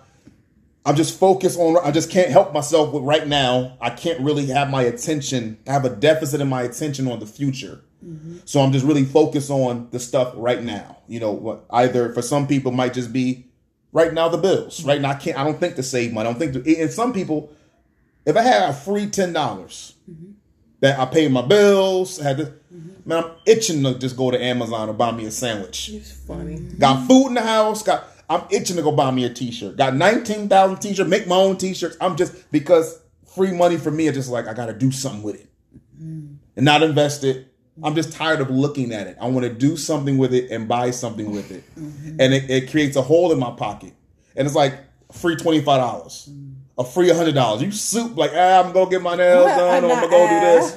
I'm just focused on. I just can't help myself with right now. I can't really have my attention. I have a deficit in my attention on the future. So I'm just really focused on the stuff right now. You know, what either for some people might just be right now the bills. Right now, I can't. I don't think to save money. I don't think to. And some people, if I had a free ten dollars that I pay my bills, I had to, man, I'm itching to just go to Amazon and buy me a sandwich. It's funny. Got food in the house. Got I'm itching to go buy me a t-shirt. Got nineteen thousand t-shirts. Make my own t-shirts. I'm just because free money for me is just like I got to do something with it mm. and not invest it. I'm just tired of looking at it. I want to do something with it and buy something with it, and it, it creates a hole in my pocket. And it's like free twenty five dollars, a free hundred dollars. You soup like ah, I'm gonna get my nails done, or I'm gonna go do this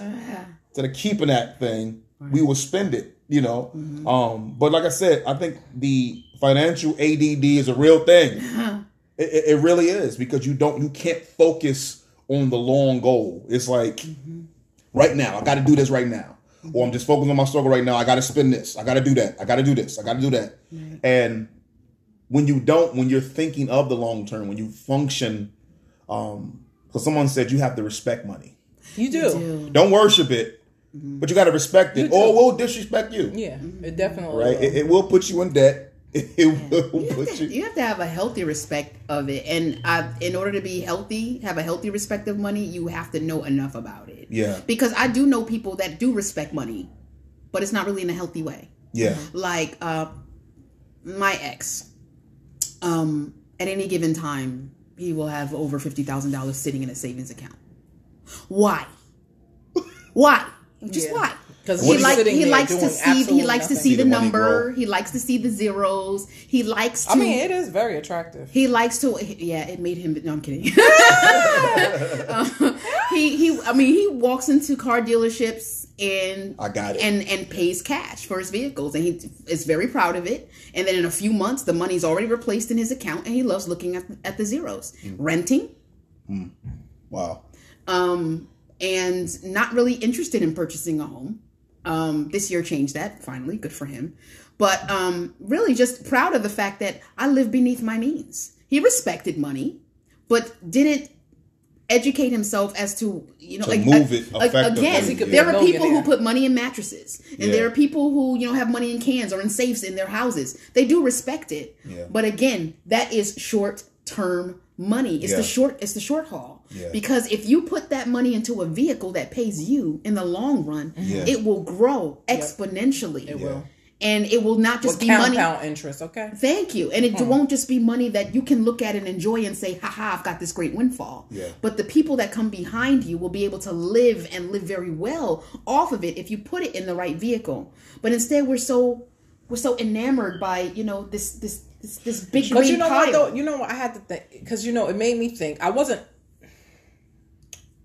instead of keeping that thing, we will spend it. You know, um, but like I said, I think the financial ADD is a real thing. It, it, it really is because you don't, you can't focus on the long goal. It's like right now, I got to do this right now, or I'm just focused on my struggle right now. I got to spend this. I got to do that. I got to do this. I got to do that. And when you don't, when you're thinking of the long term, when you function, um, because someone said you have to respect money. You do. Don't worship it, but you got to respect it, You or do. it will disrespect you. Yeah, it definitely Right? will. It, it will put you in debt. It will You have, put to, you. you have to have a healthy respect of it, and uh, in order to be healthy, have a healthy respect of money, you have to know enough about it. Yeah. Because I do know people that do respect money, but it's not really in a healthy way. Yeah. Like uh, my ex, um, at any given time, he will have over fifty thousand dollars sitting in a savings account. Why? Why? Just Yeah. why? 'Cause he like he likes to see he likes to nothing. see See the, the number. He likes to see the zeros. He likes to. I mean, it is very attractive. He likes to. Yeah, it made him. No, I'm kidding. Uh, he he. I mean, he walks into car dealerships and I got it. and and pays cash for his vehicles, and he is very proud of it. And then in a few months, the money's already replaced in his account, and he loves looking at at the zeros. Mm. Renting, Wow. um, and not really interested in purchasing a home. Um, this year changed that finally, good for him. But um, really, just proud of the fact that I live beneath my means. He respected money, but didn't educate himself as to you know To like, move it like, again He could be there are people who put money in mattresses and Yeah. there are people who you know have money in cans or in safes in their houses they do respect it Yeah. but again that is short term money it's Yeah. the short it's the short haul Yeah. because if you put that money into a vehicle that pays you in the long run Yeah. it will grow exponentially It will. and it will not just With be money compound interest, okay? Thank you. And it hmm. won't just be money that you can look at and enjoy and say, haha, I've got this great windfall. Yeah. But the people that come behind you will be able to live and live very well off of it if you put it in the right vehicle. But instead we're so we're so enamored by, you know, this this this, this big But green you know pile. what though? You know what I had to think because you know it made me think. I wasn't.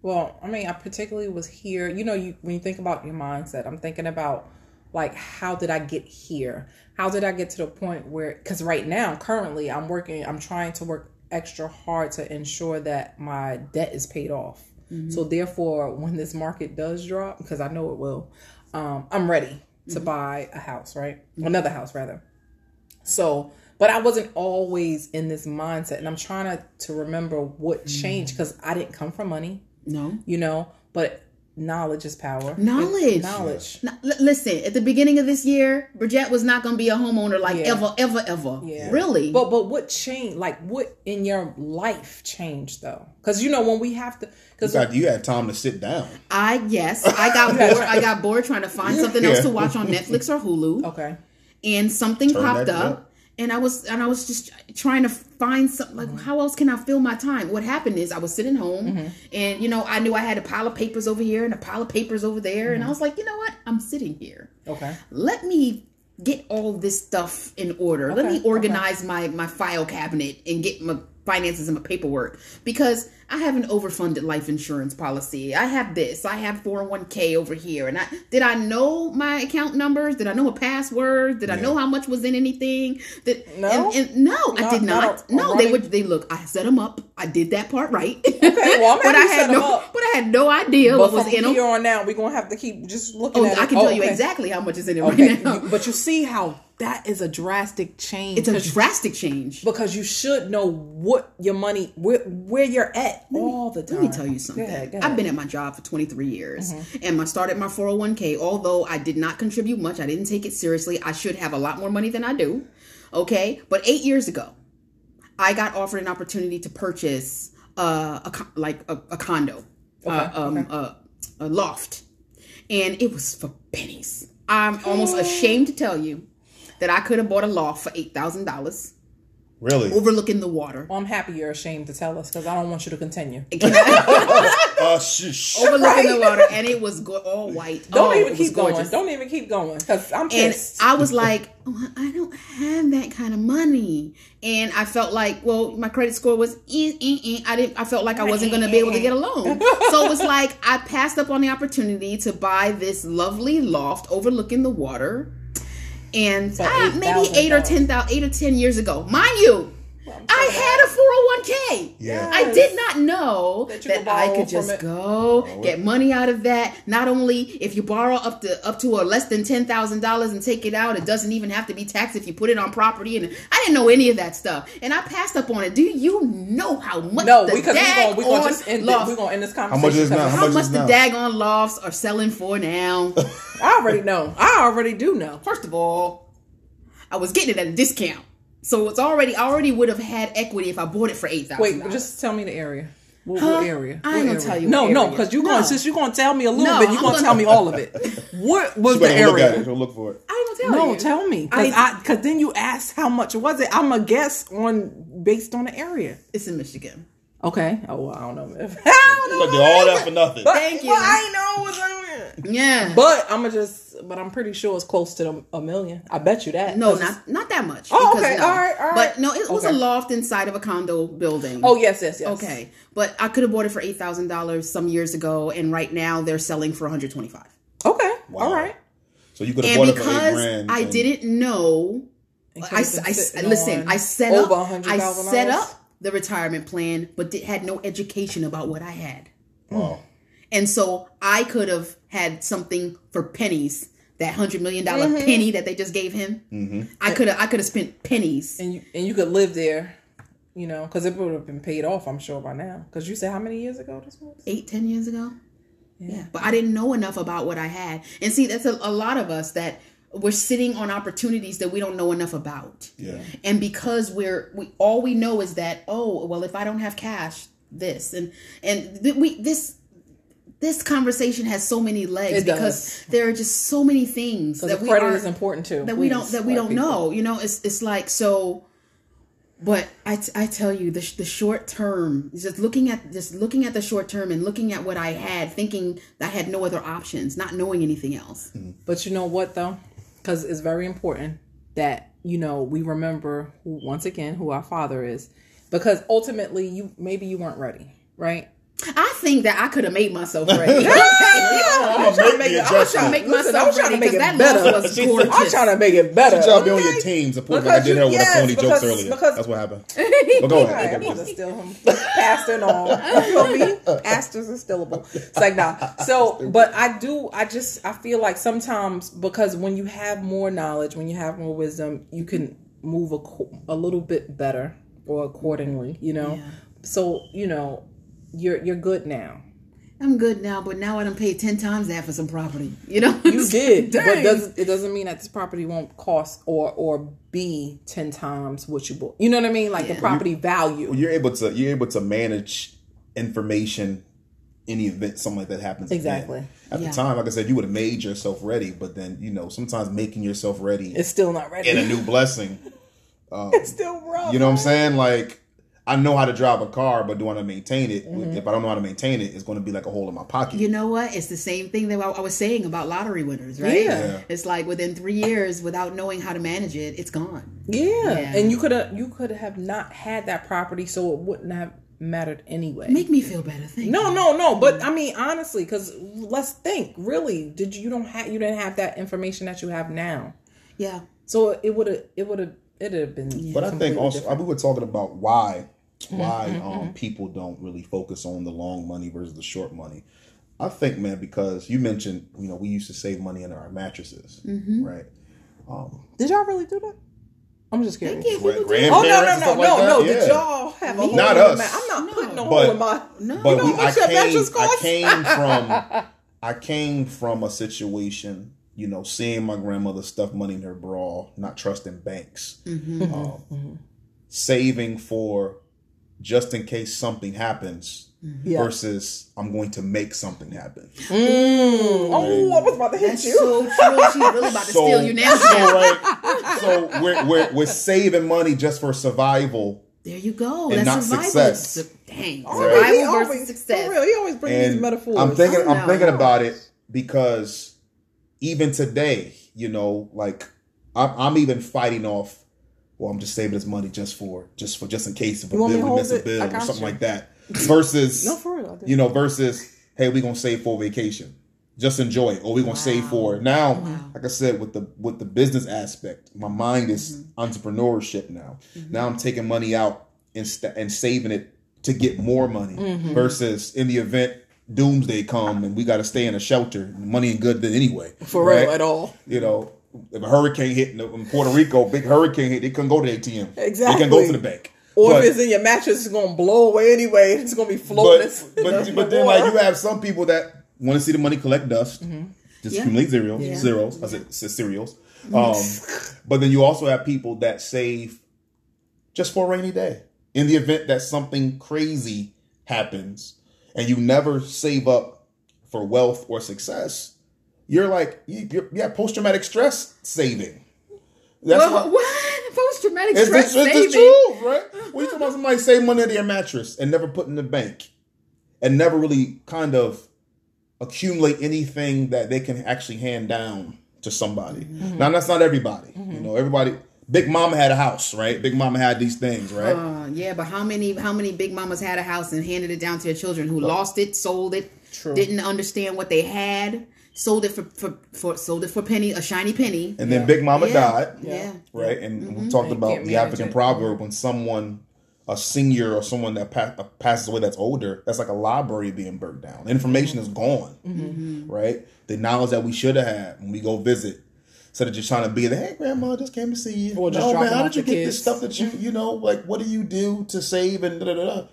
Well, I mean, I particularly was here. You know, you when you think about your mindset, I'm thinking about like how did I get here? How did I get to the point where cuz right now currently I'm working I'm trying to work extra hard to ensure that my debt is paid off. So mm-hmm. therefore, when this market does drop because I know it will, um, I'm ready to mm-hmm. buy a house, right? Another house rather. So, but I wasn't always in this mindset, and I'm trying to to remember what changed mm. because I didn't come from money, No. you know. But knowledge is power. Knowledge. knowledge. Now, l- listen, at the beginning of this year, Bridget was not going to be a homeowner like Yeah. ever, ever, ever. Yeah. Really? But but what changed? Like what in your life changed though? Because you know when we have to. Because got, you had time to sit down. I yes, I got bored. I got bored trying to find something else to watch on Netflix or Hulu, okay, and something Turn popped up, up. And I was and I was just trying to find something like mm-hmm. how else can I fill my time? What happened is I was sitting home, mm-hmm. and you know I knew I had a pile of papers over here and a pile of papers over there, and I mm-hmm. was like, you know what? I'm sitting here. okay, let me get all this stuff in order. Let me organize my my file cabinet and get my finances and my paperwork because I have an overfunded life insurance policy. I have this. I have 401k over here. And I did I know my account numbers? Did I know a password? Did I know how much was in anything? Did No? and, and no, I did not not. a- no, they would they look, I set them up. I did that part right. well, I'm but I had no up. but I had no idea but what was in them. here on out, we're gonna have to keep just looking Oh, at. I can tell oh, you okay. exactly how much is in it Okay, right now. but you see how that is a drastic change. It's a drastic change. because you should know what your money where where you're at all the time. Let me tell you something. Go ahead, go I've been at my job for 23 years Mm-hmm. and I started my 401k. Although I did not contribute much, I didn't take it seriously. I should have a lot more money than I do. Okay. But eight years ago, I got offered an opportunity to purchase uh, a, co- like a, a condo, uh, um, uh, a loft. And it was for pennies. I'm almost ashamed to tell you that I could have bought a loft for $8,000 Really? overlooking the water. Well, I'm happy you're ashamed to tell us because I don't want you to continue. Can I- Uh, shush. overlooking the water, and it was go- all white. Don't Oh, even keep going. Don't even keep going because I'm And. I was like, oh, I don't have that kind of money, and I felt like, well, my credit score was, eh, eh, eh. I didn't. I felt like I wasn't going to be able to get a loan, so it was like I passed up on the opportunity to buy this lovely loft overlooking the water, and maybe eight or $8,000. ten thousand, eight or ten years ago, mind you. I had a 401k. Yeah. I did not know That that, could I could just it. go oh, get money out of that. Not only if you borrow up to up to a less than ten thousand dollars and take it out, it doesn't even have to be taxed if you put it on property. And I didn't know any of that stuff, and I passed up on it. Do you know how much? no, the because we're gonna we're gonna just end it. loft- We're gonna end this much conversation. is now? How how much much the now? daggone lofts are selling for now? I already know. I already do know. First of all, I was getting it at a discount. So it's already I already would have had equity if I bought it for eight thousand. Wait, just tell me the area. What, Huh? what area? I What ain't gonna area? tell you No, what no, because you're No. going since you're gonna tell me a little No, bit, you're gonna, gonna- tell me all of it. What was the better look at area? it. Go look for it. I ain't gonna tell No, you. No, tell me, because I- I because then you asked how much was it. I'm a guess on based on the area. It's in Michigan. Okay. Oh, well, I don't know. I don't know. Look, did all that for nothing. But, Thank you. But I know what's on there. Yeah. But I'm gonna just. But I'm pretty sure it's close to the, a million. I bet you that. No, not not that much. Oh, okay. no. All right, all right. But no, it was Okay. a loft inside of a condo building. Oh yes, yes, yes. okay. But I could have bought it for eight thousand dollars some years ago, and right now they're selling for one hundred twenty five. Okay. Wow. All right. So you could have And bought it for eight because grand. I and- didn't know, I, I- listen. I set over up. I $100,000. set up the retirement plan, but did, had no education about what I had. Wow. And so I could have had something for pennies. That hundred million dollar Mm-hmm. penny that they just gave him. I could have I could have spent pennies. and you and you could live there, you know, because it would have been paid off. I'm sure by now. Because you said how many years ago this was? Eight, ten years ago. Yeah. But I didn't know enough about what I had. And see, that's a, a lot of us that we're sitting on opportunities that we don't know enough about. Yeah. And because we're we all we know is that, oh, well, if I don't have cash, this and and th- we this this conversation has so many legs It does. because there are just so many things that the we credit aren't- is important too. that we don't that we don't people. know you know it's it's like so but I, t- I tell you the, sh- the short term just looking at just looking at the short term and looking at what i had thinking i had no other options not knowing anything else mm-hmm. But you know what though? Because it's very important that you know we remember who, once again who our father is, because ultimately you maybe you weren't ready, right? I think that I could have made myself ready. I'm gonna make the I was trying to make Listen, myself was trying to ready because that better. was gorgeous. I'm trying to make it better. Good job being on your team. Support Because like I did her with yes, the Tony because- jokes earlier. because- That's what happened. But go Right, ahead. I'm Go about to ahead. steal him. Passed it on. You feel me? Asters are stillable. It's like nah. So, but I do. I just. I feel like sometimes because when you have more knowledge, when you have more wisdom, you can move a, a little bit better or accordingly. You know. Yeah. So you know, you're you're good now. I'm good now, but now I don't pay ten times that for some property. You know, You did, but doesn't it doesn't mean that this property won't cost or or be ten times what you bought. You know what I mean? Like the property value. You're able to you're able to manage information Any event something like that happens. again. Exactly. At Yeah. the time, like I said, you would have made yourself ready, but then you know sometimes making yourself ready It's still not ready. And a new blessing. it's still wrong. You know what I'm saying? Like I know how to drive a car, but do I want to maintain it? Mm-hmm. If I don't know how to maintain it, it's going to be like a hole in my pocket. You know what? It's the same thing that I I was saying about lottery winners, right? Yeah. Yeah. It's like within three years, without knowing how to manage it, it's gone. Yeah. Yeah. and you could have you could have not had that property, so it wouldn't have mattered anyway. Make me feel better. Thank no, you. no, no. But I mean, honestly, because let's think. Really, did you, you don't have you didn't have that information that you have now? Yeah. So it would have it would have it would have been. But I think also different. we were talking about why why um, people don't really focus on the long money versus the short money. I think, man, because you mentioned, you know, we used to save money under our mattresses, Mm-hmm. right? Did y'all really do that? I'm just kidding. Gra- people do. grandparents Oh no no and no no like that? no! Yeah. Did y'all have a hole Not in the us. ma- I'm not putting no But- hole in my. No. But You know we, how I much that came, mattress I came from, I came from a situation, you know, seeing my grandmother stuff money in her bra, not trusting banks, Mm-hmm. um, saving for just in case something happens, mm-hmm. Yeah. versus I'm going to make something happen. Oh, I was about to hit That's you. so true. She's really about to So, steal you now. so, right, so we're, we're we're saving money just for survival. There you go. And That's not survival. success. Dang. He Survival always- versus success. For real, he always brings these metaphors. I'm thinking, I I'm thinking about it because even today, you know, like I'm, I'm even fighting off. Well, I'm just saving this money just for, just for, just in case if a You want me bill we miss a bill or something you. like that. Versus, No, for real, you know, versus, hey, we're gonna save for vacation, just enjoy it, or we're gonna save for now. Like I said, with the with the business aspect, my mind is Mm-hmm. entrepreneurship now. Now I'm taking money out and st- and saving it to get more money Mm-hmm. versus in the event doomsday come and we got to stay in a shelter. Money ain't good then anyway. for right? real at all. You know, if a hurricane hit in Puerto Rico, big hurricane hit, they couldn't go to the ATM. They Exactly. can go to the bank. Or But- if it's in your mattress, it's gonna blow away anyway. It's gonna be but floating. but, but then like you have some people that want to see the money collect dust, just Yeah. accumulate zeros, Yeah. zeros. I said, said cereals. Um, but then you also have people that save just for a rainy day in the event that something crazy happens, and you never save up for wealth or success. You're like you, you're, yeah, post traumatic stress saving. That's Well, why- what? Post traumatic stress the, it's the saving. truth, right? When you talk about somebody save money under your mattress and never put in the bank and never really kind of accumulate anything that they can actually hand down to somebody. Mm-hmm. Now that's not everybody. You know, everybody Big Mama had a house, right? Big Mama had these things, right? Uh, yeah, but how many how many big mamas had a house and handed it down to their children who lost it, sold it, True. didn't understand what they had, sold it for, for, for sold it for penny a shiny penny. and then Big Mama yeah. died, Yeah. right? And we talked You about the African it. proverb when someone, a senior or someone that pa- passes away that's older, that's like a library being burnt down. Information is gone, Mm-hmm. right? The knowledge that we should have had when we go visit. Instead of just trying to be there, hey grandma, just came to see you. Or just no, man, how did you the get this stuff that you, you know, like what do you do to save and da da da. da.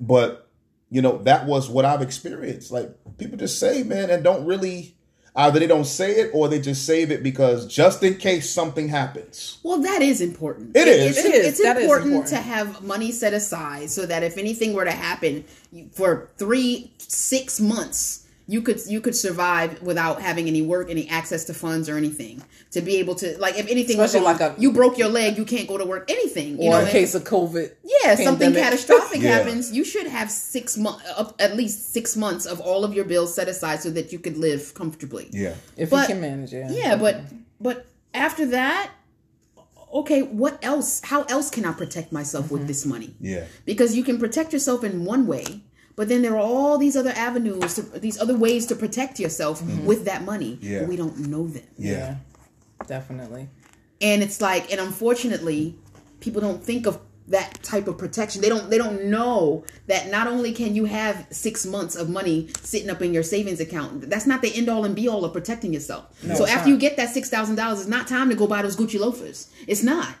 But you know that was what I've experienced. Like people just say, man, and don't really either they don't say it or they just save it because just in case something happens. Well, that is important. It is. It's, It is. it's That is important, important. to have money set aside so that if anything were to happen for three, six months, you could you could survive without having any work, any access to funds or anything. To be able to like if anything Especially wrong, like a- you broke your leg, you can't go to work. Anything, you or know, in and- case of COVID. yeah, something catastrophic Yeah. happens, you should have six months, at least six months of all of your bills set aside so that you could live comfortably. Yeah. If But- you can manage it. Yeah, but but after that, okay, what else? How else can I protect myself with mm-hmm. this money? Yeah. Because you can protect yourself in one way, But then there are all these other avenues, to, these other ways to protect yourself mm-hmm. with that money. Yeah. But we don't know them. Yeah. definitely. and it's like and unfortunately people don't think of that type of protection they don't they don't know that not only can you have six months of money sitting up in your savings account that's not the end all and be all of protecting yourself so after not. you get that six thousand dollars it's not time to go buy those gucci loafers it's not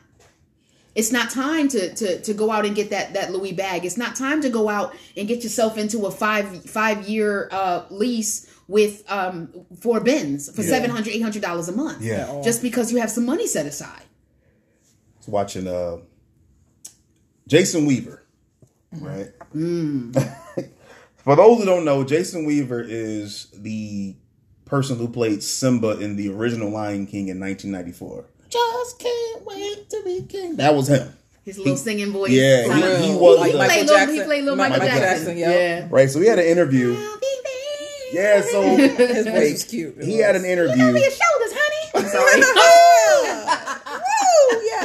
it's not time to, to to go out and get that that louis bag it's not time to go out and get yourself into a five five year uh lease with um four bins for Yeah. seven hundred eight hundred dollars a month Yeah. just because you have some money set aside I was watching uh Jason Weaver, right? For those who don't know, Jason Weaver is the person who played Simba in the original Lion King in 1994. Just can't wait to be king. That was him, His little singing voice. Yeah, he- Sounded- he was He the- played Michael little, he played little Michael, Michael Jackson. Jackson, yeah. yeah. right? So he had an interview. Yeah, so His voice was cute. he had an interview. Your shoulders, honey. I'm sorry.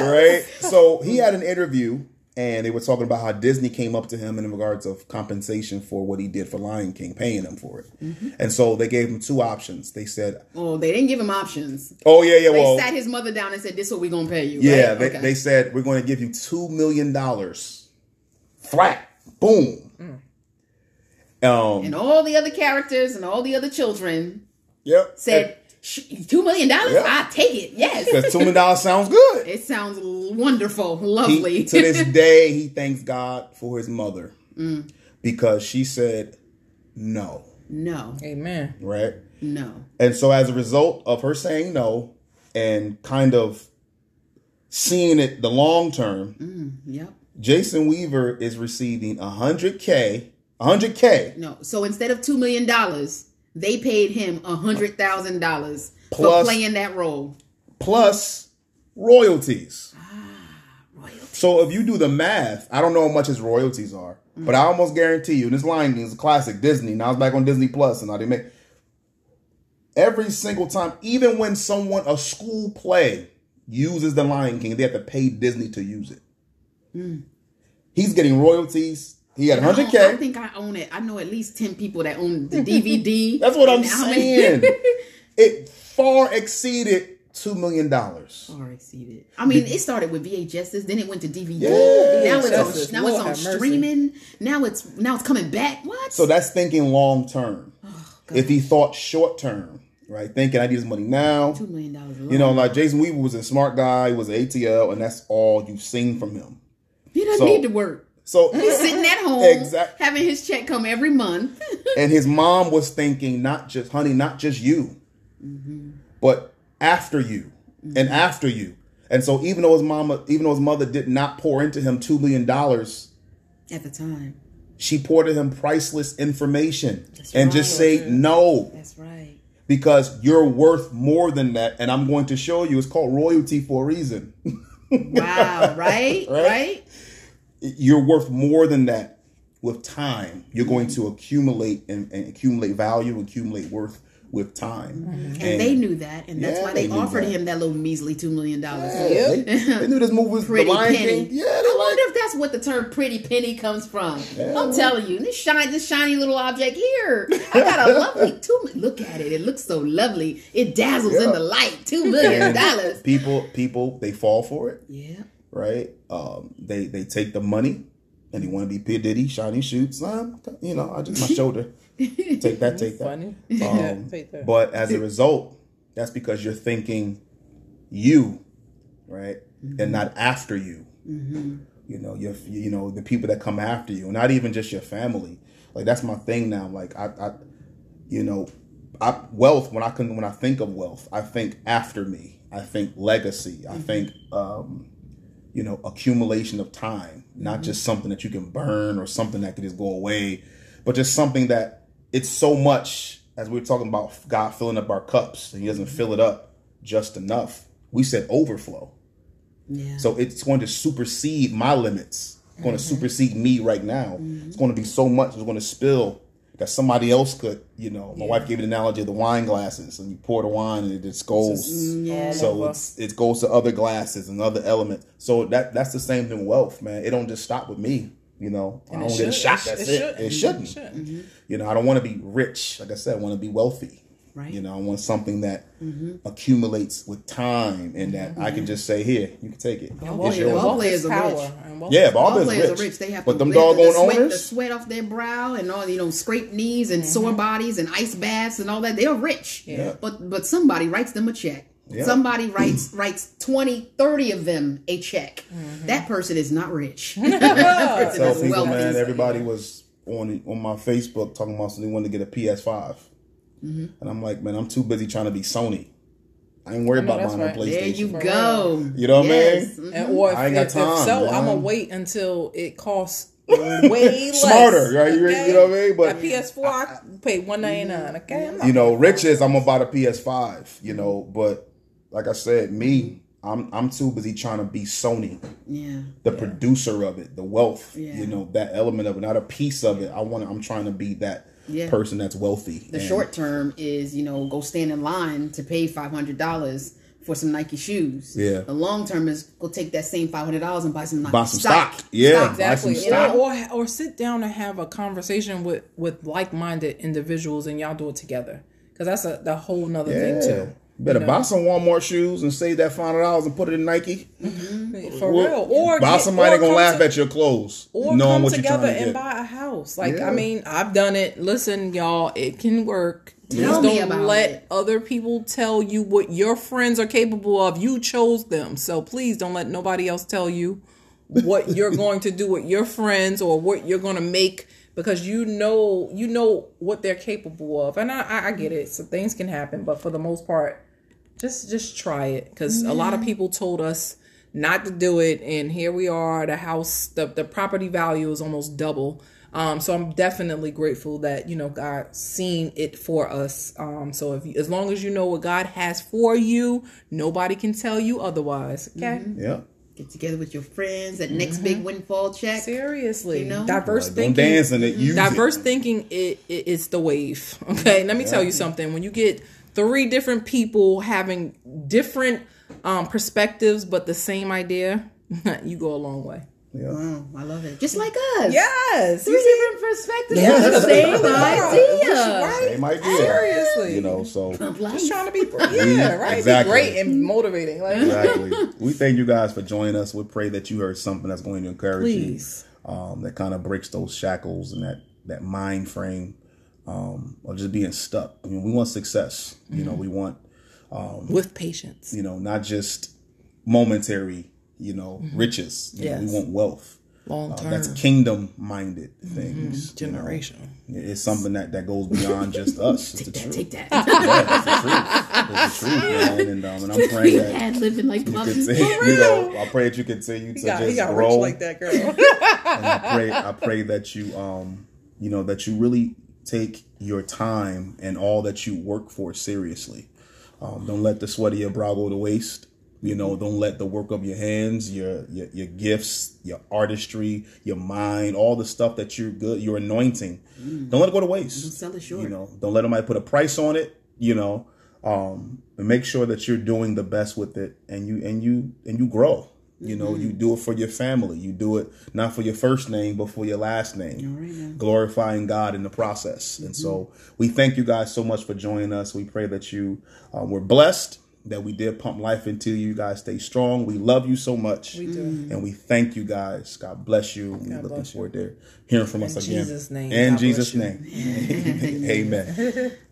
right? So he had an interview, and they were talking about how Disney came up to him in regards of compensation for what he did for Lion King, paying him for it. And so they gave him two options. They said, oh, they didn't give him options. "Oh yeah, yeah, They well, sat his mother down and said, "This is what we're gonna pay you." yeah." right? They, Okay. they said we're going to give you two million dollars, flat, boom. Um, and all the other characters and all the other children yep. said, Sh- two million dollars. Yeah. I take it. Yes, Because two million dollars sounds good. it sounds wonderful, He- lovely. to this day, he thanks God for his mother Mm. because she said no, no, Amen. right? no. And so, as a result of her saying no and kind of seeing it the long term, Yep. Jason Weaver is receiving 100K, 100K No. So instead of two million dollars, they paid him a hundred thousand dollars for playing that role. plus royalties. Ah, Royalty. So, if you do the math, I don't know how much his royalties are, but I almost guarantee you, and this Lion King is a classic Disney. Now it's back on Disney Plus, and now they make every single time, even when someone, a school play, uses the Lion King, they have to pay Disney to use it. Hmm. He's getting royalties. He got I don't- 100K. I think I own it. I know at least ten people that own the DVD. That's what I'm And saying. it far exceeded $2 million. Far exceeded. I mean, it started with VHSs, then it went to DVD. Yeah. now it's on, now it's on have mercy. streaming. Now it's now it's coming back. What? So that's thinking long term. Oh, if he thought short term, right? Thinking I need this money now. two million dollars. You know, like Jason Weaver was a smart guy, he was an ATL, and that's all you've seen from him. he doesn't so- need to work. So, He's sitting at home, Exact- having his check come every month. and his mom was thinking, not just, honey, not just you, mm-hmm. but after you and mm-hmm. after you. And so, even though his mama, even though his mother did not pour into him two million dollars, at the time. she poured to him priceless information and just say no That's right. because you're worth more than that, and I'm going to show you. It's called royalty for a reason. Wow. right. Right? Right. You're worth more than that with time you're going to accumulate and, and accumulate value accumulate worth with time And, they knew that, and that's Yeah, why they, they offered that. him that little measly two million dollars. they, they knew this movie was the Pretty Lion penny. King. Yeah, they I like wonder if that's what the term "pretty penny" comes from. I'm telling you, this shiny, this shiny little object here. I got a lovely two. Look at it; it looks so lovely. It dazzles in the light. Two million dollars. people. People they fall for it, Yeah. Right? Um, they they take the money and they want to be P Diddy, shiny shoots. Um, you know, I just my shoulder. Take that, take that. Funny. Um, Take that. But as a result, that's because you're thinking you, right, and not after you. You know, you you know the people that come after you, not even just your family. Like that's my thing now. Like I, I you know, I, wealth. When I can, when I think of wealth, I think after me. I think legacy. I think, um, you know, accumulation of time, not mm-hmm. just something that you can burn or something that could just go away, but just something that it's so much. As we were talking about God filling up our cups, and He doesn't mm-hmm. fill it up just enough. We said overflow. Yeah. So it's going to supersede my limits. It's going to mm-hmm. supersede me right now. It's going to be so much it's going to spill that somebody else could, you know. My wife gave an analogy of the wine glasses, and you pour the wine and it just goes. Mm, yeah. So it's it goes to other glasses and other elements. So that that's the same thing wealth, man. It don't just stop with me. You know, I don't it get a shot. it That's sh- it. it It shouldn't. shouldn't. It shouldn't. Mm-hmm. You know, I don't want to be rich. Like I said, I want to be wealthy. Right. You know, I want something that mm-hmm. accumulates with time and that I can mm-hmm. just say, here, you can take it. And It's wealth, yours. ball players are rich. and Yeah, is ball Ball players players rich. are rich. They have but to them they have to- doggone the sweat, the sweat off their brow and all you know, scraped knees and mm-hmm. sore bodies and ice baths and all that. They're rich. Yeah. But but somebody writes them a check. Yeah. Somebody writes writes 20, 30 of them a check. That person is not rich. that I person tell is people, wealthy. man, everybody was on on my Facebook talking about something they wanted to get a PS5. Mm-hmm. And I'm like, man, I'm too busy trying to be Sony. I ain't worried I know, about that's buying a right. PlayStation. There you go. You know what I Yes. mean? And, or if, I ain't got if, time, if so, man. I'm gonna wait until it costs way less. Smarter, right? You- you know what I mean? But- a PS4, I, paid one ninety nine. Okay, I'm not you know, Rich is I'm gonna buy a PS5, you know, but like I said, me, I'm I'm too busy trying to be Sony, Yeah. the producer of it, the wealth, Yeah. you know, that element of it, not a piece of it. I want to I'm trying to be that Yeah. person that's wealthy. The short term is, you know, go stand in line to pay five hundred dollars for some Nike shoes. Yeah. The long term is go take that same five hundred dollars and buy some Nike Buy some stock. Yeah, Stock. buy exactly. some stock. Or, or or sit down and have a conversation with with like minded individuals, and y'all do it together. Because that's a the whole nother Yeah. thing too. You better You know? buy some Walmart shoes and save that five hundred dollars and put it in Nike. Mm-hmm. For real. Or buy get- somebody or gonna laugh to- at your clothes, or knowing come what you're trying together to and get. buy a house. Like Yeah. I mean, I've done it. Listen, y'all, it can work. Tell me don't about let it. other people tell you what your friends are capable of. You chose them, so please don't let nobody else tell you what you're going to do with your friends or what you're going to make because you know you know what they're capable of. And I, I, I get it. So things can happen, but for the most part, just just try it because a lot of people told us not to do it and here we are the house the, the property value is almost double. Um so i'm definitely grateful that you know god seen it for us. Um so if you, as long as you know what god has for you nobody can tell you otherwise. Okay? Yeah, Get together with your friends. That next big windfall check. seriously. You know? diverse Like, don't thinking. dance in it. Use diverse it. thinking it, it it's the wave. Okay? Let me tell you something. When you get three different people having different um perspectives but the same idea you go a long way Yeah. Wow, I love it. Just like us. yes Three different perspectives. the same idea. right Same idea. seriously You know, so just trying to be yeah right Exactly. be great and motivating like exactly. we thank you guys for joining us. We pray that you heard something that's going to encourage Please. you, um, that kind of breaks those shackles and that that mind frame um, of just being stuck. I mean, we want success. You know, we want with patience you know not just momentary you know riches. You know, we want wealth. long Uh, term that's kingdom minded things. you know. It's something that, that goes beyond just us. Take that, truth. take that. Yeah, it's the truth. It's the truth, man. And, um, and I'm praying that Ad living like you continue, you know, I pray that you continue to got, just got grow. like that girl And I pray, I pray that you, um, you know, that you really take your time and all that you work for seriously. Um, don't let the sweat of your brow go to waste. You know, don't let the work of your hands, your, your your gifts, your artistry, your mind, all the stuff that you're good, your anointing, don't let it go to waste. Don't sell it short. You know, don't let somebody put a price on it. You know, um, and make sure that you're doing the best with it, and you and you and you grow. You know, you mm-hmm. do it for your family. You do it not for your first name, but for your last name, glorifying God in the process. And so, mm-hmm. we thank you guys so much for joining us. We pray that you uh, were blessed, that we did pump life into you. You guys stay strong. We love you so much, We do. Mm-hmm. and we thank you guys. God bless you. We're looking bless you. forward to hearing from us again. In. Jesus' name, In God Jesus' you. name, Amen.